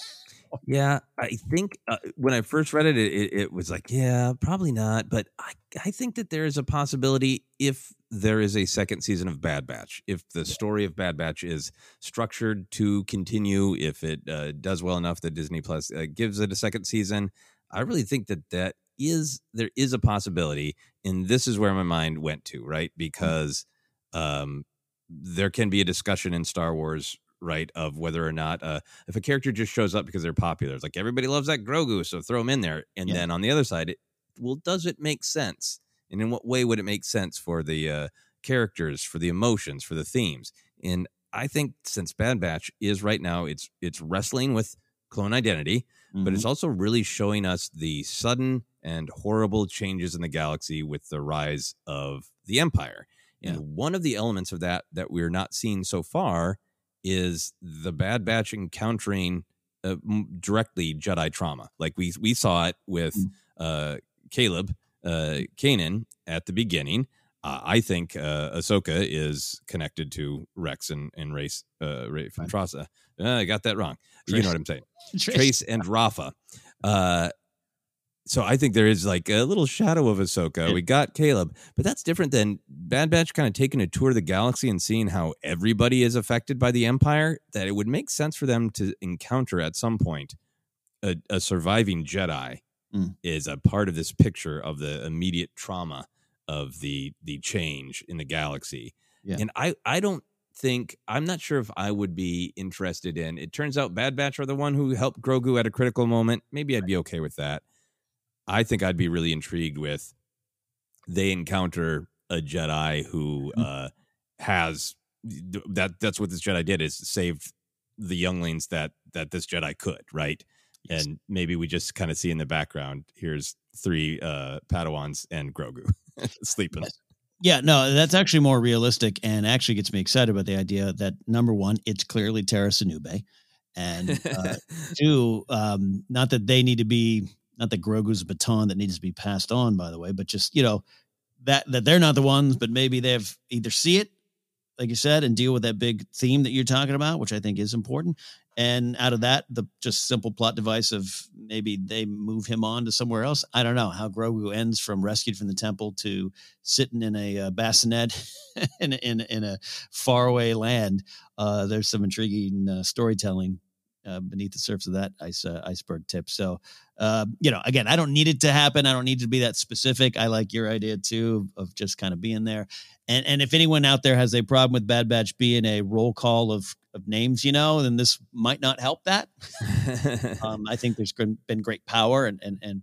<laughs> Yeah, I think uh, when I first read it, it, it, was like, yeah, probably not. But I, I think that there is a possibility if there is a second season of Bad Batch, if the story of Bad Batch is structured to continue, if it uh, does well enough that Disney Plus uh, gives it a second season, I really think that that is there is a possibility, and this is where my mind went to, right? Because um, there can be a discussion in Star Wars right of whether or not uh if a character just shows up because they're popular it's like everybody loves that grogu so throw him in there and Yeah. then on the other side it, well does it make sense and in what way would it make sense for the uh, characters, for the emotions, for the themes? And I think since Bad Batch is right now, it's it's wrestling with clone identity, mm-hmm. but it's also really showing us the sudden and horrible changes in the galaxy with the rise of the Empire. And yeah. one of the elements of that that we're not seeing so far is the Bad Batch encountering uh, directly Jedi trauma. Like we we saw it with mm. uh, Caleb uh, Kanan at the beginning. Uh, I think uh, Ahsoka is connected to Rex and, and Race, uh, Ray from Trasa. Uh, I got that wrong. Trace. You know what I'm saying. <laughs> Trace, Trace and Rafa. Uh, so I think there is like a little shadow of Ahsoka. We got Caleb, but that's different than Bad Batch kind of taking a tour of the galaxy and seeing how everybody is affected by the Empire. That it would make sense for them to encounter at some point a, a surviving Jedi mm. is a part of this picture of the immediate trauma of the the change in the galaxy. Yeah. And I I don't think I'm not sure if I would be interested in. It turns out Bad Batch are the one who helped Grogu at a critical moment. Maybe I'd be okay with that. I think I'd be really intrigued with they encounter a Jedi who mm-hmm. uh, has that. That's what this Jedi did is saved the younglings that that this Jedi could, right? Yes. And maybe we just kind of see in the background. Here's three uh, Padawans and Grogu <laughs> sleeping. Yeah, no, that's actually more realistic and actually gets me excited about the idea that number one, it's clearly Tera Sinube. And uh, <laughs> two, um, not that they need to be not that Grogu's baton that needs to be passed on, by the way, but just you know that that they're not the ones, but maybe they've either see it, like you said, and deal with that big theme that you're talking about, which I think is important. And out of that, the just simple plot device of maybe they move him on to somewhere else. I don't know how Grogu ends from rescued from the temple to sitting in a uh, bassinet <laughs> in, in in a faraway land. Uh, there's some intriguing uh, storytelling uh, beneath the surface of that ice uh, iceberg tip. So, uh, you know, again, I don't need it to happen. I don't need to be that specific. I like your idea too of just kind of being there. And and if anyone out there has a problem with Bad Batch being a roll call of of names, you know, then this might not help that. <laughs> um, I think there's been great power and and and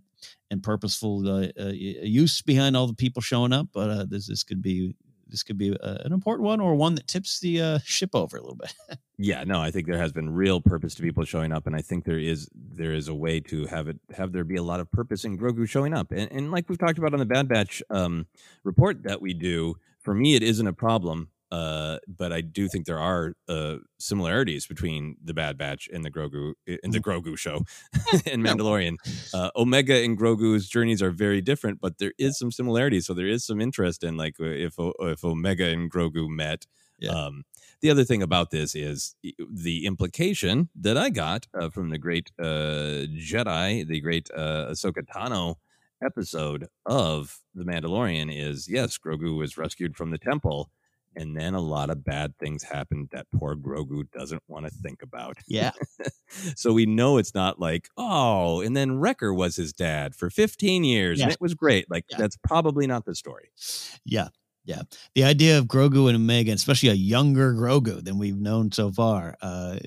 and purposeful uh, uh, use behind all the people showing up, but uh, this this could be this could be uh, an important one or one that tips the uh, ship over a little bit. <laughs> yeah, no, I think there has been real purpose to people showing up, and I think there is there is a way to have it have there be a lot of purpose in Grogu showing up, and, and like we've talked about on the Bad Batch um, report that we do. For me, it isn't a problem uh, but I do think there are uh, similarities between the Bad Batch and the Grogu in the mm. Grogu show <laughs> <laughs> and Mandalorian. Uh, Omega and Grogu's journeys are very different, but there is some similarities. So there is some interest in like if if Omega and Grogu met. Yeah. Um, the other thing about this is the implication that I got uh, from the great uh, Jedi, the great uh, Ahsoka Tano episode of The Mandalorian is yes, Grogu was rescued from the temple and then a lot of bad things happen that poor Grogu doesn't want to think about. Yeah. <laughs> so we know it's not like, oh, and then Wrecker was his dad for 15 years yeah. and it was great. Like yeah. that's probably not the story. Yeah. Yeah. The idea of Grogu and Omega, especially a younger Grogu than we've known so far, uh,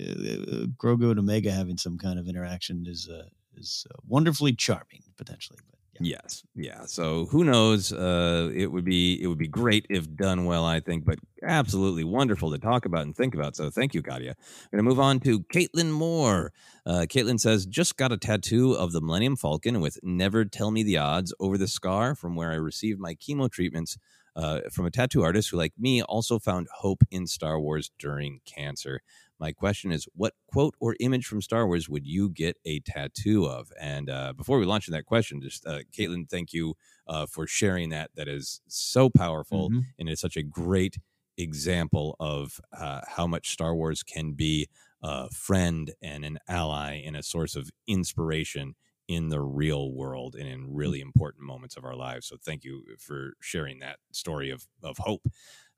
Grogu and Omega having some kind of interaction is uh, is uh, wonderfully charming potentially. Yeah. Yes, yeah. So who knows? Uh, it would be it would be great if done well, I think, but absolutely wonderful to talk about and think about. So thank you. I'm going to move on to Caitlin Moore. Uh, Caitlin says, just got a tattoo of the Millennium Falcon with "Never Tell Me the Odds" over the scar from where I received my chemo treatments. Uh, from a tattoo artist who, like me, also found hope in Star Wars during cancer. My question is, what quote or image from Star Wars would you get a tattoo of? And uh, before we launch in that question, just uh, Caitlin, thank you uh, for sharing that. That is so powerful, mm-hmm. and it's such a great example of uh, how much Star Wars can be a friend and an ally and a source of inspiration in the real world and in mm. really important moments of our lives. So thank you for sharing that story of of hope.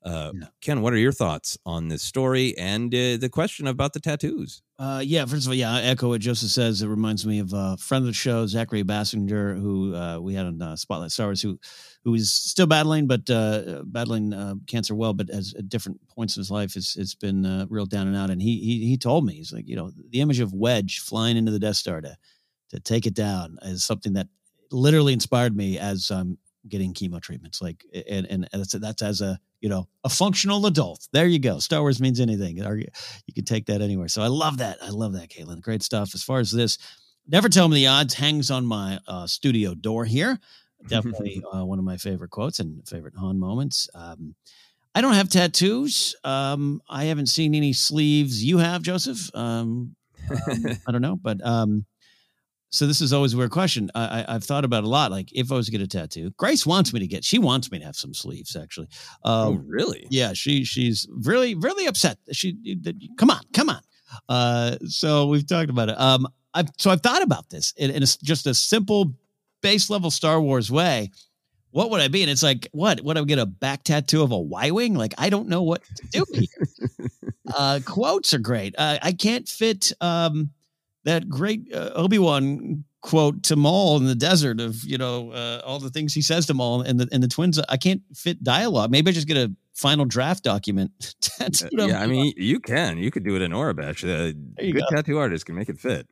Uh, yeah. Ken, what are your thoughts on this story and uh, the question about the tattoos? Uh, yeah, first of all, yeah, I echo what Joseph says. It reminds me of a friend of the show, Zachary Bassinger, who uh, we had on uh, Spotlight Stars, who who is still battling, but uh, battling cancer well, but as at different points in his life, it's it's been real down and out. And he he he told me, he's like, you know, the image of Wedge flying into the Death Star to to take it down is something that literally inspired me as I'm getting chemo treatments. Like, and and that's that's as a you know a functional adult. There you go. Star Wars means anything. Or you can take that anywhere. So I love that. I love that, Caitlin. Great stuff. As far as this, never tell me the odds hangs on my uh, studio door here. Definitely <laughs> uh, one of my favorite quotes and favorite Han moments. Um, I don't have tattoos. Um, I haven't seen any sleeves. You have, Joseph. Um, um, <laughs> I don't know, but um, so this is always a weird question. I, I, have thought about a lot. Like if I was to get a tattoo, Grace wants me to get. She wants me to have some sleeves. Actually. Um, oh, really? Yeah. She she's really really upset. She come on, come on. Uh, so we've talked about it. Um, I've so I've thought about this in, in a, just a simple base level Star Wars way what would I be? And it's like, what? Would I get a back tattoo of a Y wing? Like, I don't know what to do here. <laughs> uh, quotes are great. Uh, I can't fit um, that great uh, Obi Wan quote to Maul in the desert of you know uh, all the things he says to Maul and the and the twins. I can't fit dialogue. Maybe I just get a final draft document. <laughs> tattooed yeah, I mean, you can. You could do it in Aurebesh. A good go. tattoo artist can make it fit.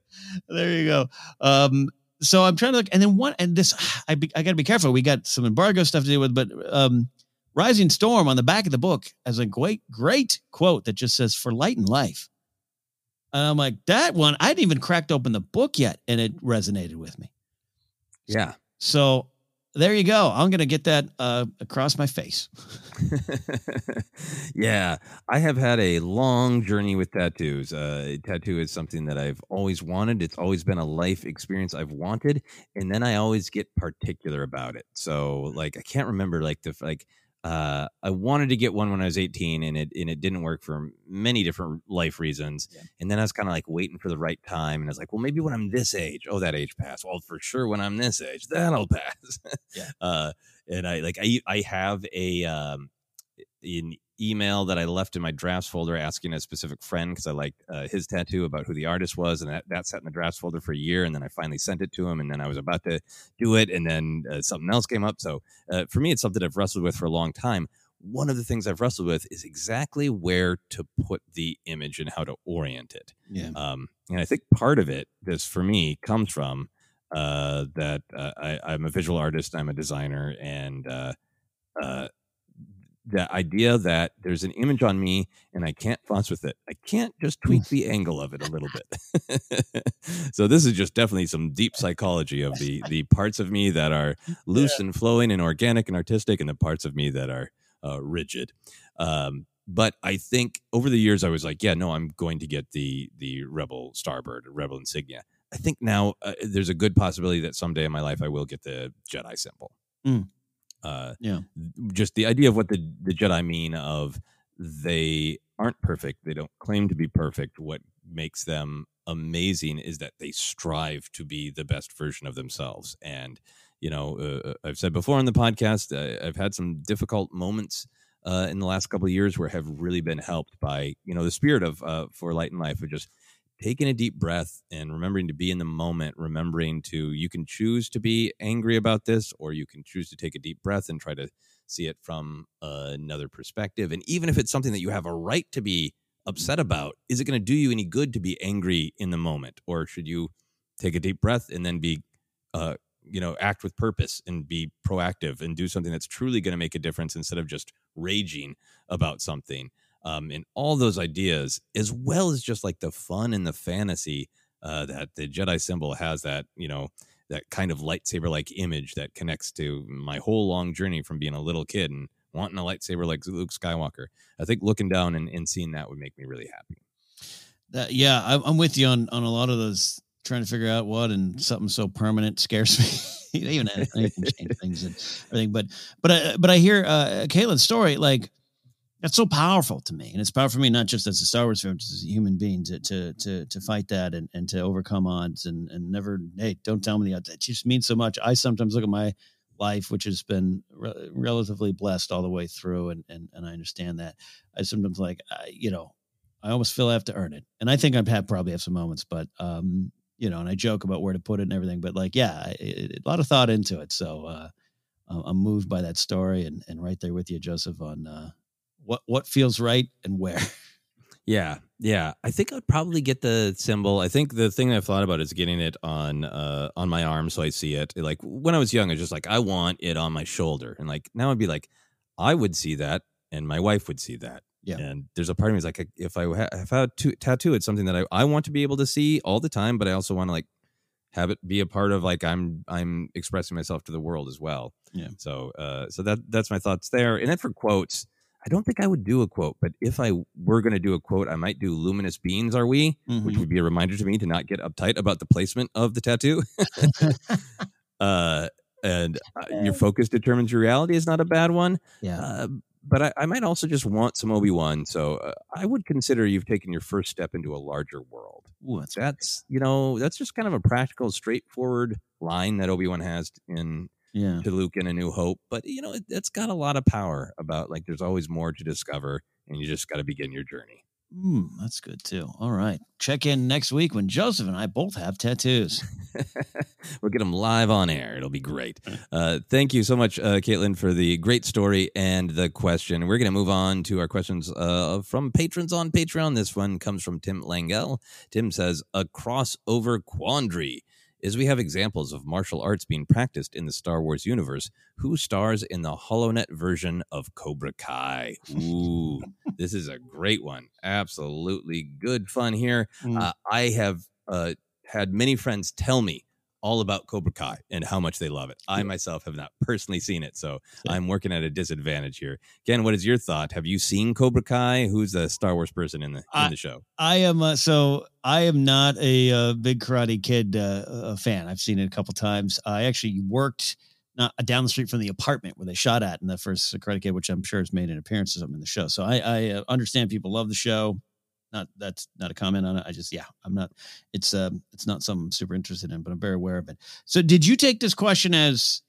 There you go. Um, so I'm trying to look, and then one, and this, <sighs> I, be, I got to be careful. We got some embargo stuff to deal with, but um, Rising Storm on the back of the book has a great, great quote that just says "For light and life." And I'm like, that one, I hadn't even cracked open the book yet, and it resonated with me. Yeah. So there you go. I'm going to get that uh, across my face. <laughs> yeah, I have had a long journey with tattoos. Uh, tattoo is something that I've always wanted. It's always been a life experience I've wanted, and then I always get particular about it. So, like, I can't remember like the like uh, I wanted to get one when I was 18 and it and it didn't work for many different life reasons. Yeah. And then I was kind of like waiting for the right time and I was like, well, maybe when I'm this age. Oh, that age passed. Well, for sure when I'm this age, that'll <laughs> pass. yeah. Uh, and I like I I have a um in email that I left in my drafts folder asking a specific friend because I liked uh, his tattoo about who the artist was, and that, that sat in the drafts folder for a year. And then I finally sent it to him, and then I was about to do it, and then uh, something else came up. So uh, for me, it's something I've wrestled with for a long time. One of the things I've wrestled with is exactly where to put the image and how to orient it. Yeah. Um, and I think part of it, this for me, comes from uh, that uh, I, am a visual artist, I'm a designer, and uh, the idea that there's an image on me and I can't fuss with it. I can't just tweak the angle of it a little bit. <laughs> so this is just definitely some deep psychology of the the parts of me that are loose yeah. and flowing and organic and artistic, and the parts of me that are uh, rigid. Um, but I think over the years I was like, yeah, no, I'm going to get the the Rebel Starbird, Rebel insignia. I think now uh, there's a good possibility that someday in my life I will get the Jedi symbol. Mm. Uh, yeah, just the idea of what the the Jedi mean of they aren't perfect. They don't claim to be perfect. What makes them amazing is that they strive to be the best version of themselves. And you know, uh, uh I've said before on the podcast, uh, I've had some difficult moments uh, in the last couple of years where have really been helped by you know the spirit of uh, for light and life of just taking a deep breath and remembering to be in the moment, remembering to, you can choose to be angry about this, or you can choose to take a deep breath and try to see it from another perspective. And even if it's something that you have a right to be upset about, is it going to do you any good to be angry in the moment? Or should you take a deep breath and then be, uh, you know, act with purpose and be proactive and do something that's truly going to make a difference instead of just raging about something? Um, and all those ideas, as well as just like the fun and the fantasy uh, that the Jedi symbol has. That you know that kind of lightsaber like image that connects to my whole long journey from being a little kid and wanting a lightsaber like Luke Skywalker. I think looking down and, and seeing that would make me really happy. Yeah, I'm with you on on a lot of those. Trying to figure out what and something so permanent scares <laughs> me. Even anything change things and everything, but but I, but I hear uh, Caitlin's story like that's so powerful to me and it's powerful for me not just as a star wars fan just as a human being to to to, to fight that and, and to overcome odds and and never hey don't tell me the odds. It just means so much. I sometimes look at my life which has been re- relatively blessed all the way through and and, and i understand that. I sometimes like I, you know i almost feel i have to earn it and i think i've had probably have some moments but um you know and i joke about where to put it and everything but like yeah it, it, a lot of thought into it so uh i'm moved by that story and and right there with you joseph on uh what what feels right and where. <laughs> Yeah, Yeah, I think I'd probably get the symbol. I think the thing I've thought about is getting it on uh on my arm so I see it. Like when I was young, I was just like, I want it on my shoulder. And like now I'd be like, I would see that and my wife would see that. Yeah. And there's a part of me is like, if I ha- if I had to tattoo, it's something that I, I want to be able to see all the time, but I also want to like have it be a part of like I'm I'm expressing myself to the world as well. Yeah. So uh so that that's my thoughts there. And then for quotes, I don't think I would do a quote, but if I were going to do a quote, I might do "Luminous beings are we," which Mhm. would be a reminder to me to not get uptight about the placement of the tattoo. <laughs> uh, and uh, your focus determines your reality is not a bad one. yeah. Uh, but I, I might also just want some Obi Wan, so uh, I would consider you've taken your first step into a larger world. Ooh, that's That's you know that's just kind of a practical, straightforward line that Obi Wan has in yeah. to Luke in A New Hope, but you know it, it's got a lot of power about like there's always more to discover, and you just got to begin your journey. Mm, that's good too. All right. Check in next week when Joseph and I both have tattoos. <laughs> we'll get them live on air. It'll be great. Uh, thank you so much, uh, Caitlin, for the great story and the question. We're going to move on to our questions uh, from patrons on Patreon. This one comes from Tim Langell. Tim says, A crossover quandary. As we have examples of martial arts being practiced in the Star Wars universe, who stars in the HoloNet version of Cobra Kai? Ooh, <laughs> this is a great one. Absolutely good fun here. Mm. Uh, I have uh, had many friends tell me all about Cobra Kai and how much they love it. I myself have not personally seen it, so I'm working at a disadvantage here. Ken, what is your thought? Have you seen Cobra Kai? Who's the Star Wars person in the in the show? I am uh, so I am not a, uh big Karate Kid uh, fan. I've seen it a couple times. I actually worked not uh, down the street from the apartment where they shot at in the first Karate Kid, which I'm sure has made an appearance or something in the show. So I, I uh, understand people love the show. Not that's not a comment on it. I just yeah, I'm not. It's um it's not something I'm super interested in, but I'm very aware of it. So did you take this question as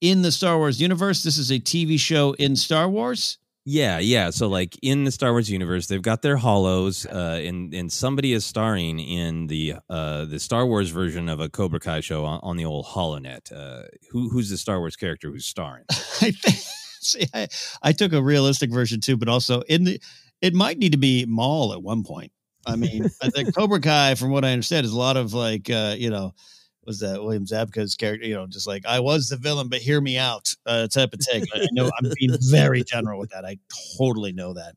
in the Star Wars universe? This is a TV show in Star Wars. Yeah, yeah. So like in the Star Wars universe, they've got their holos, uh, and and somebody is starring in the uh, the Star Wars version of a Cobra Kai show on, on the old HoloNet. Uh, who who's the Star Wars character who's starring? <laughs> I think see, I, I took a realistic version too, but also in the it might need to be Maul at one point. I mean, I think <laughs> Cobra Kai, from what I understand, is a lot of like uh, you know, was that William Zabka's character, you know, just like I was the villain, but hear me out, uh, type of take. I know I'm being very general with that. I totally know that.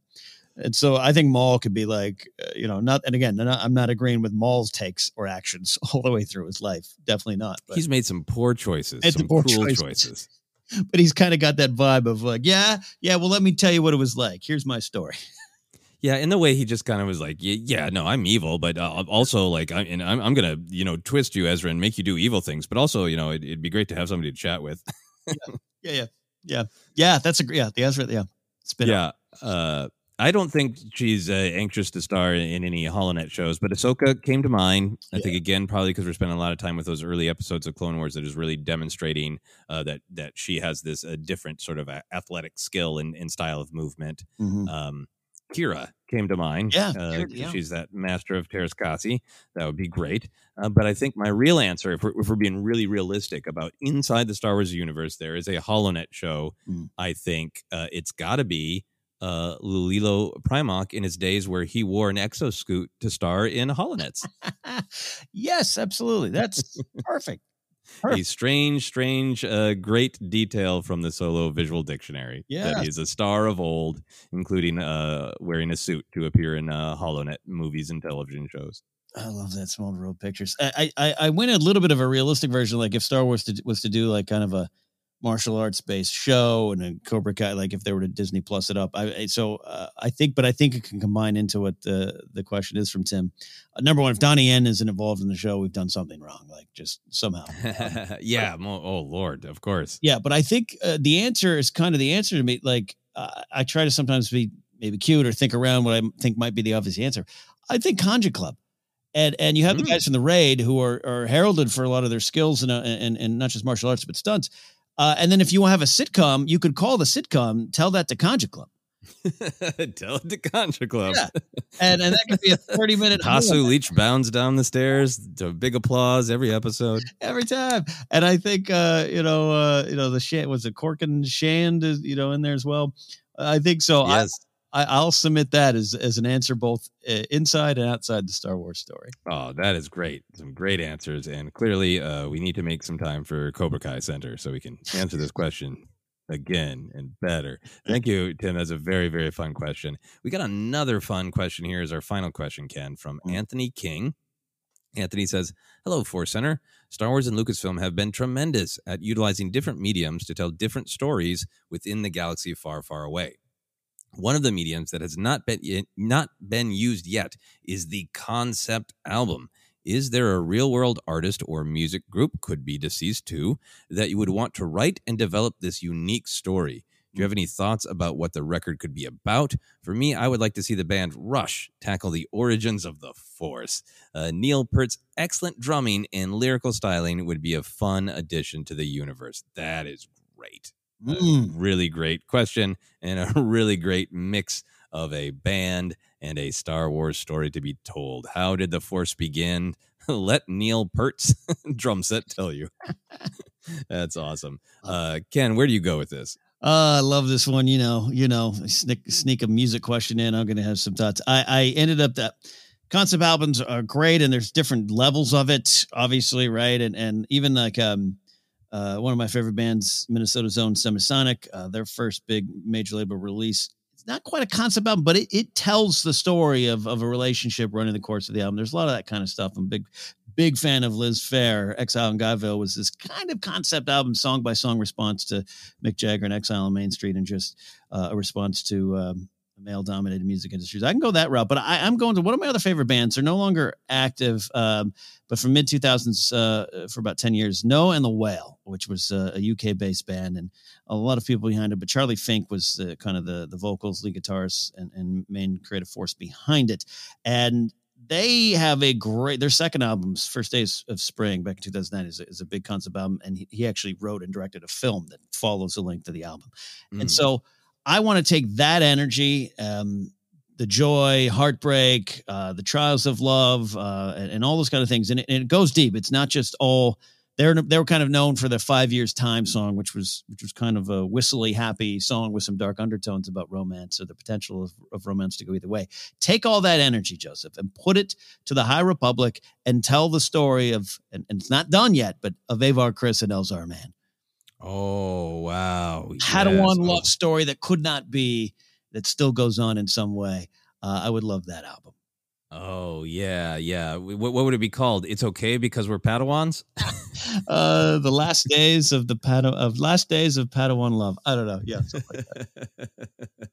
And so I think Maul could be like, uh, you know, not, and again, not, I'm not agreeing with Maul's takes or actions <laughs> all the way through his life. Definitely not. But He's made some poor choices, some poor cruel choices. choices. <laughs> but he's kind of got that vibe of like, yeah, yeah. Well, let me tell you what it was like. Here's my story. Yeah, in the way he just kind of was like, yeah, yeah no, I'm evil, but uh, also like, I, and I'm, I'm gonna, you know, twist you, Ezra, and make you do evil things. But also, you know, it, it'd be great to have somebody to chat with. <laughs> Yeah, yeah, yeah, yeah. That's a yeah. The answer, yeah. Spin yeah, uh, I don't think she's uh, anxious to star in, any HoloNet shows, but Ahsoka came to mind. I think again, probably because we're spending a lot of time with those early episodes of Clone Wars that is really demonstrating uh, that that she has this uh, different sort of athletic skill and, and style of movement. Mhm. um, Qi'ra came to mind. Yeah, uh, yeah. she's that master of Teräs Käsi. That would be great. Uh, but I think my real answer, if we're, if we're being really realistic about inside the Star Wars universe, there is a HoloNet show. Mm. I think uh, it's got to be uh, Lilo in his days where he wore an exoscoot to star in HoloNets. <laughs> yes, absolutely. That's <laughs> perfect. A strange, strange, uh, great detail from the Solo Visual Dictionary. Yes. that he's a star of old, including uh, wearing a suit to appear in uh, HoloNet movies and television shows. I love that small world pictures. I, I I went a little bit of a realistic version, like if Star Wars to, was to do like kind of a martial arts based show and a Cobra Kai, like if they were to Disney Plus it up. I so uh, I think, but I think it can combine into what the the question is from Tim. Uh, number one, if Donnie Yen isn't involved in the show, we've done something wrong, like just somehow. <laughs> yeah. mo- oh Lord, of course. Yeah, but I think uh, the answer is kind of the answer to me. Like uh, I try to sometimes be maybe cute or think around what I think might be the obvious answer. I think Kanjiklub, and and you have the Mm. guys from the raid who are are heralded for a lot of their skills and and and not just martial arts but stunts. Uh, and then if you have a sitcom, you could call the sitcom "Tell That to Kanjiklub," <laughs> Tell it to Kanjiklub. Yeah. and and that could be a thirty minute <laughs> Tasu Leech bounds down the stairs to big applause every episode. every time. And I think uh, you know uh, you know the shit was it Crokind Shand is you know in there as well. I think so. Yes. I, I'll submit that as as an answer both uh, inside and outside the Star Wars story. Oh, that is great. Some great answers. And clearly, uh, we need to make some time for Cobra Kai Center so we can answer this question again and better. Thank you, Tim. That's a very, very fun question. We got another fun question here. Is our final question, Ken, from Mm. Anthony King. Anthony says, Hello, Force Center. Star Wars and Lucasfilm have been tremendous at utilizing different mediums to tell different stories within the galaxy far, far away. One of the mediums that has not been not been used yet is the concept album. Is there a real world artist or music group, could be deceased too, that you would want to write and develop this unique story? Do you have any thoughts about what the record could be about? For me, I would like to see the band Rush tackle the origins of the Force. Uh, Neil Peart's excellent drumming and lyrical styling would be a fun addition to the universe. That is great. Mm. really great question and a <laughs> really great mix of a band and a Star Wars story to be told. How did the Force begin? <laughs> Let Neil Peart's <laughs> drum set tell you. That's awesome. Uh, Ken, where do you go with this? Uh, I love this one. You know, you know, sneak sneak a music question in. I'm going to have some thoughts. I I ended up that concept albums are great, and there's different levels of it, obviously, right? And and even like um, uh, one of my favorite bands, Minnesota's own Semisonic, uh, their first big major label release. It's not quite a concept album, but it, it tells the story of of a relationship running the course of the album. There's a lot of that kind of stuff. I'm a big big fan of Liz Phair. Exile in Guyville was this kind of concept album, song by song response to Mick Jagger and Exile on Main Street, and just uh, a response to um, male dominated music industries. I can go that route, but I, I'm going to one of my other favorite bands. They're no longer active, um, but from mid 2000s uh, for about 10 years, Noah and the Whale, which was uh, a UK based band and a lot of people behind it. But Charlie Fink was uh, kind of the, the vocals, lead guitarist, and, and main creative force behind it. And they have a great their second album's first days of spring back in 2009 is a, is a big concept album and he, he actually wrote and directed a film that follows the length of the album and Mm. so i want to take that energy um the joy heartbreak uh the trials of love uh and, and all those kind of things. And it, and it goes deep. It's not just all they're they were kind of known for the five years time song which was which was kind of a whistly happy song with some dark undertones about romance or the potential of, of romance to go either way. Take all that energy joseph and put it to the high republic and tell the story of and, and it's not done yet but of Avar Kriss and Elzar Mann Oh, wow. Padawan Yes. love story that could not be that still goes on in some way uh, i would love that album Oh, yeah, yeah. What, what would it be called? It's okay because we're Padawans? <laughs> <laughs> uh the last days of the Padawan of last days of padawan love i don't know yeah something like that.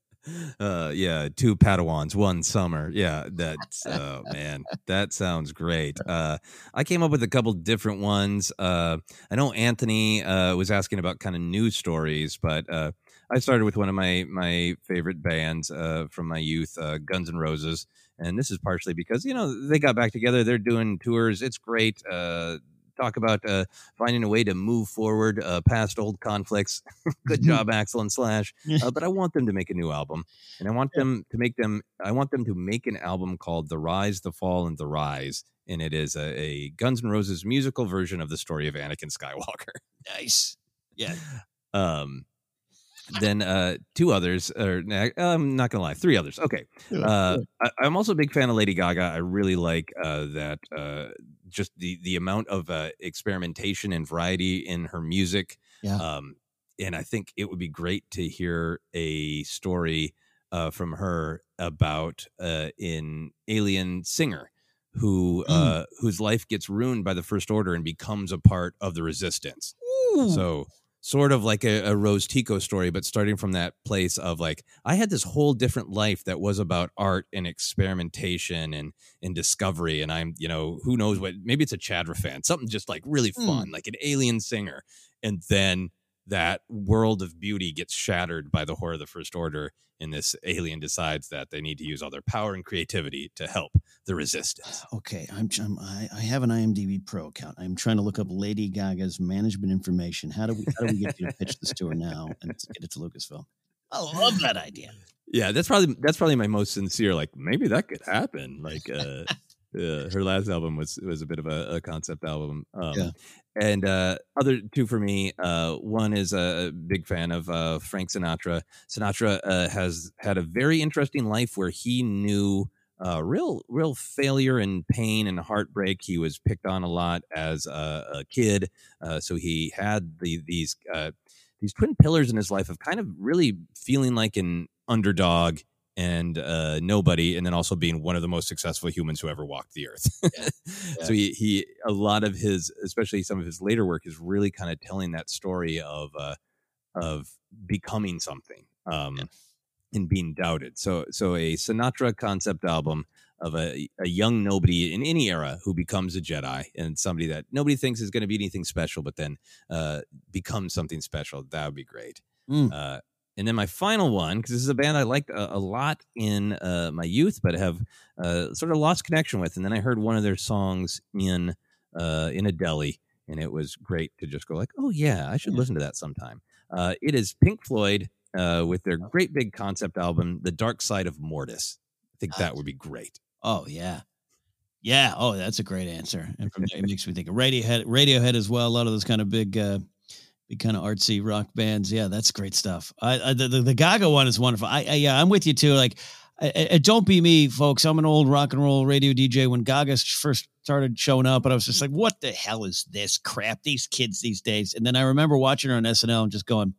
<laughs> uh yeah two padawans one summer yeah that's oh man that sounds great uh i came up with a couple different ones uh i know anthony uh was asking about kind of news stories but uh i started with one of my my favorite bands uh from my youth uh guns N' roses and this is partially because you know they got back together they're doing tours it's great uh talk about uh finding a way to move forward uh past old conflicts <laughs> good job Axl and slash uh, but I want them to make a new album, and I want them to make them. I want them to make an album called "The Rise, the Fall, and the Rise," and it is a, a Guns N' Roses musical version of the story of Anakin Skywalker. nice yeah <laughs> Um, then uh, two others, or I'm not gonna lie, three others. Okay, uh, I, I'm also a big fan of Lady Gaga. I really like uh, that, uh, just the the amount of uh, experimentation and variety in her music. Yeah. Um, and I think it would be great to hear a story uh, from her about uh, an alien singer who Mm. uh, whose life gets ruined by the First Order and becomes a part of the Resistance. Ooh. So sort of like a, a Rose Tico story, but starting from that place of like, I had this whole different life that was about art and experimentation and and discovery. And I'm, you know, who knows what maybe it's a Chadra fan, something just like really Hmm. fun, like an alien singer. And then that world of beauty gets shattered by the horror of the First Order, and this alien decides that they need to use all their power and creativity to help the resistance. <sighs> Okay, I'm, I'm I, I have an IMDb Pro account. I'm trying to look up Lady Gaga's management information. How do we how do we get you to pitch this to her now and get it to Lucasfilm? I love that idea. Yeah, that's probably that's probably my most sincere. Like maybe that could happen. Like, uh, Yeah, <laughs> her last album was was a bit of a, a concept album. Um, Yeah. And uh, other two for me. Uh, one is a big fan of uh, Frank Sinatra. Sinatra uh, has had a very interesting life where he knew uh, real real failure and pain and heartbreak. He was picked on a lot as a, a kid, uh, so he had the, these these twin pillars in his life of kind of really feeling like an underdog and uh, nobody, and then also being one of the most successful humans who ever walked the earth. <laughs> So he, he, a lot of his, especially some of his later work, is really kind of telling that story of uh, of becoming something um, Yeah. and being doubted. So, so a Sinatra concept album of a, a young nobody in any era who becomes a Jedi and somebody that nobody thinks is going to be anything special, but then uh, becomes something special. That would be great. Mm. Uh, and then my final one, because this is a band I liked a, a lot in uh, my youth, but have uh, sort of lost connection with. And then I heard one of their songs in uh, in a deli, and it was great to just go like, "Oh yeah, I should Yeah. listen to that sometime." Uh, it is Pink Floyd uh, with their great big concept album, "The Dark Side of Mortis." I think that would be great. Oh yeah, yeah. Oh, that's a great answer. And from <laughs> there, it makes me think of Radiohead, Radiohead as well. A lot of those kind of big, uh, big kind of artsy rock bands. Yeah, that's great stuff. I, I the, the the Gaga one is wonderful. I, I yeah, I'm with you too. Like, I, I, don't be me, folks. I'm an old rock and roll radio DJ. When Gaga first started showing up, and I was just like, what the hell is this crap? These kids these days. And then I remember watching her on SNL and just going.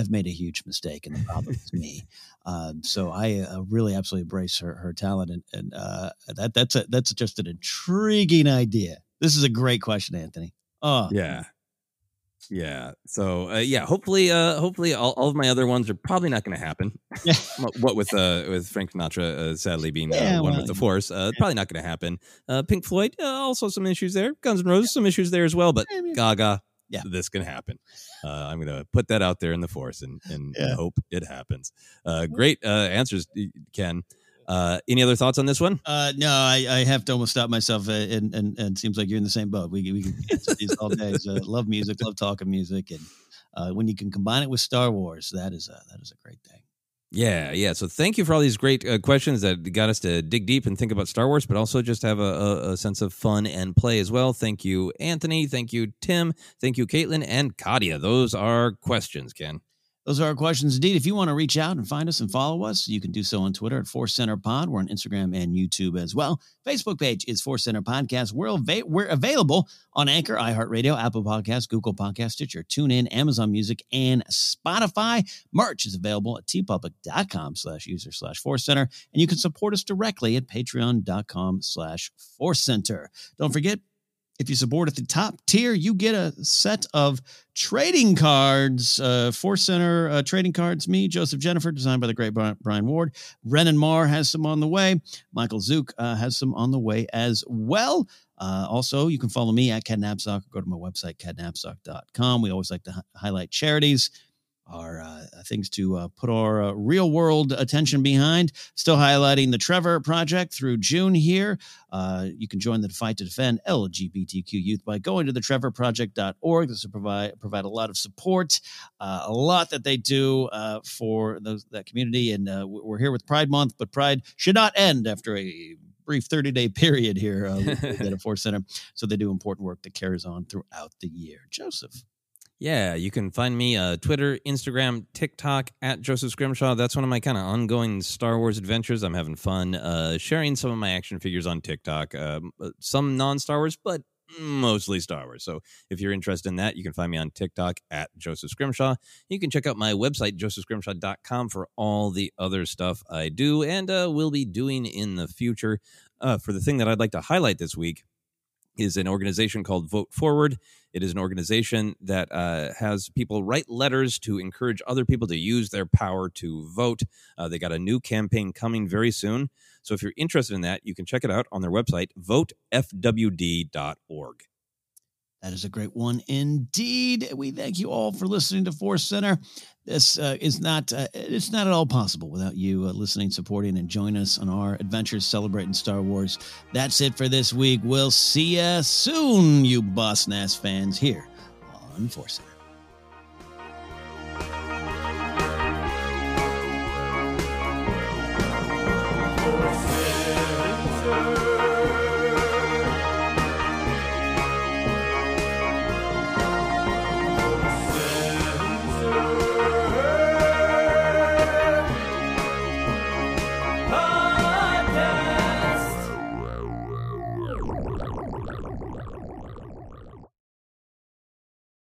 I've made a huge mistake, and the problem is me. <laughs> Um, so I uh, really absolutely embrace her her talent, and, and uh, that that's a, that's just an intriguing idea. This is a great question, Anthony. Oh Yeah. Yeah. So uh, yeah, hopefully, uh, hopefully, all, all of my other ones are probably not going to happen. <laughs> What with uh, with Frank Sinatra uh, sadly being uh, Yeah, one well, with the Force, uh, probably not going to happen. Uh, Pink Floyd, uh, also some issues there. Guns N' Roses, some issues there as well. But Yeah, yeah. Gaga, Yeah. this can happen. Uh, I'm going to put that out there in the Force and and, and hope it happens. Uh, great uh, answers, Ken. Uh, any other thoughts on this one? Uh, no, I, I have to almost stop myself, uh, and, and and it seems like you're in the same boat. We we can answer these all days. <laughs> Uh, love music, love talking music, and uh, when you can combine it with Star Wars, that is a that is a great thing. Yeah, yeah. So thank you for all these great uh, questions that got us to dig deep and think about Star Wars, but also just have a, a, a sense of fun and play as well. Thank you, Anthony. Thank you, Tim. Thank you, Caitlin and Kadia. Those are questions, Ken. Those are our questions indeed. If you want to reach out and find us and follow us, you can do so on Twitter at Force Center Pod. We're on Instagram and YouTube as well. Facebook page is Force Center Podcast. We're, ava- we're available on Anchor, iHeartRadio, Apple Podcasts, Google Podcasts, Stitcher, TuneIn, Amazon Music, and Spotify. Merch is available at teepublic.com slash user slash Force Center. And you can support us directly at patreon.com slash Force Center. Don't forget, if you support at the top tier, you get a set of trading cards, uh, Force Center uh, trading cards. Me, Joseph Jennifer, designed by the great Brian, Ward. Renan Marr has some on the way. Michael Zook uh, has some on the way as well. Uh, also, you can follow me at or go to my website, kennapzok.com. We always like to hi- highlight charities, our uh, things to uh, put our uh, real world attention behind. Still highlighting the Trevor Project through June here. Uh, you can join the fight to defend LGBTQ youth by going to the trevorproject.org. This will provide provide a lot of support, uh, a lot that they do uh, for those that community. And we're here with Pride Month, but Pride should not end after a brief 30 day <laughs> period here at a Force Center. So they do important work that carries on throughout the year. Joseph. Yeah, you can find me uh, Twitter, Instagram, TikTok at Joseph Scrimshaw. That's one of my kind of ongoing Star Wars adventures. I'm having fun uh, sharing some of my action figures on TikTok. Um, uh, some non Star Wars, but mostly Star Wars. So if you're interested in that, you can find me on TikTok at Joseph Scrimshaw. You can check out my website, josephscrimshaw.com, for all the other stuff I do and uh, will be doing in the future. Uh, for the thing that I'd like to highlight this week is an organization called Vote Forward. It is an organization that uh, has people write letters to encourage other people to use their power to vote. Uh, they got a new campaign coming very soon. So if you're interested in that, you can check it out on their website, votefwd.org. That is a great one indeed. We thank you all for listening to Force Center. This uh, is not uh, it's not at all possible without you uh, listening, supporting, and joining us on our adventures celebrating Star Wars. That's it for this week. We'll see you soon, you Boss Nass fans, here on Force Center.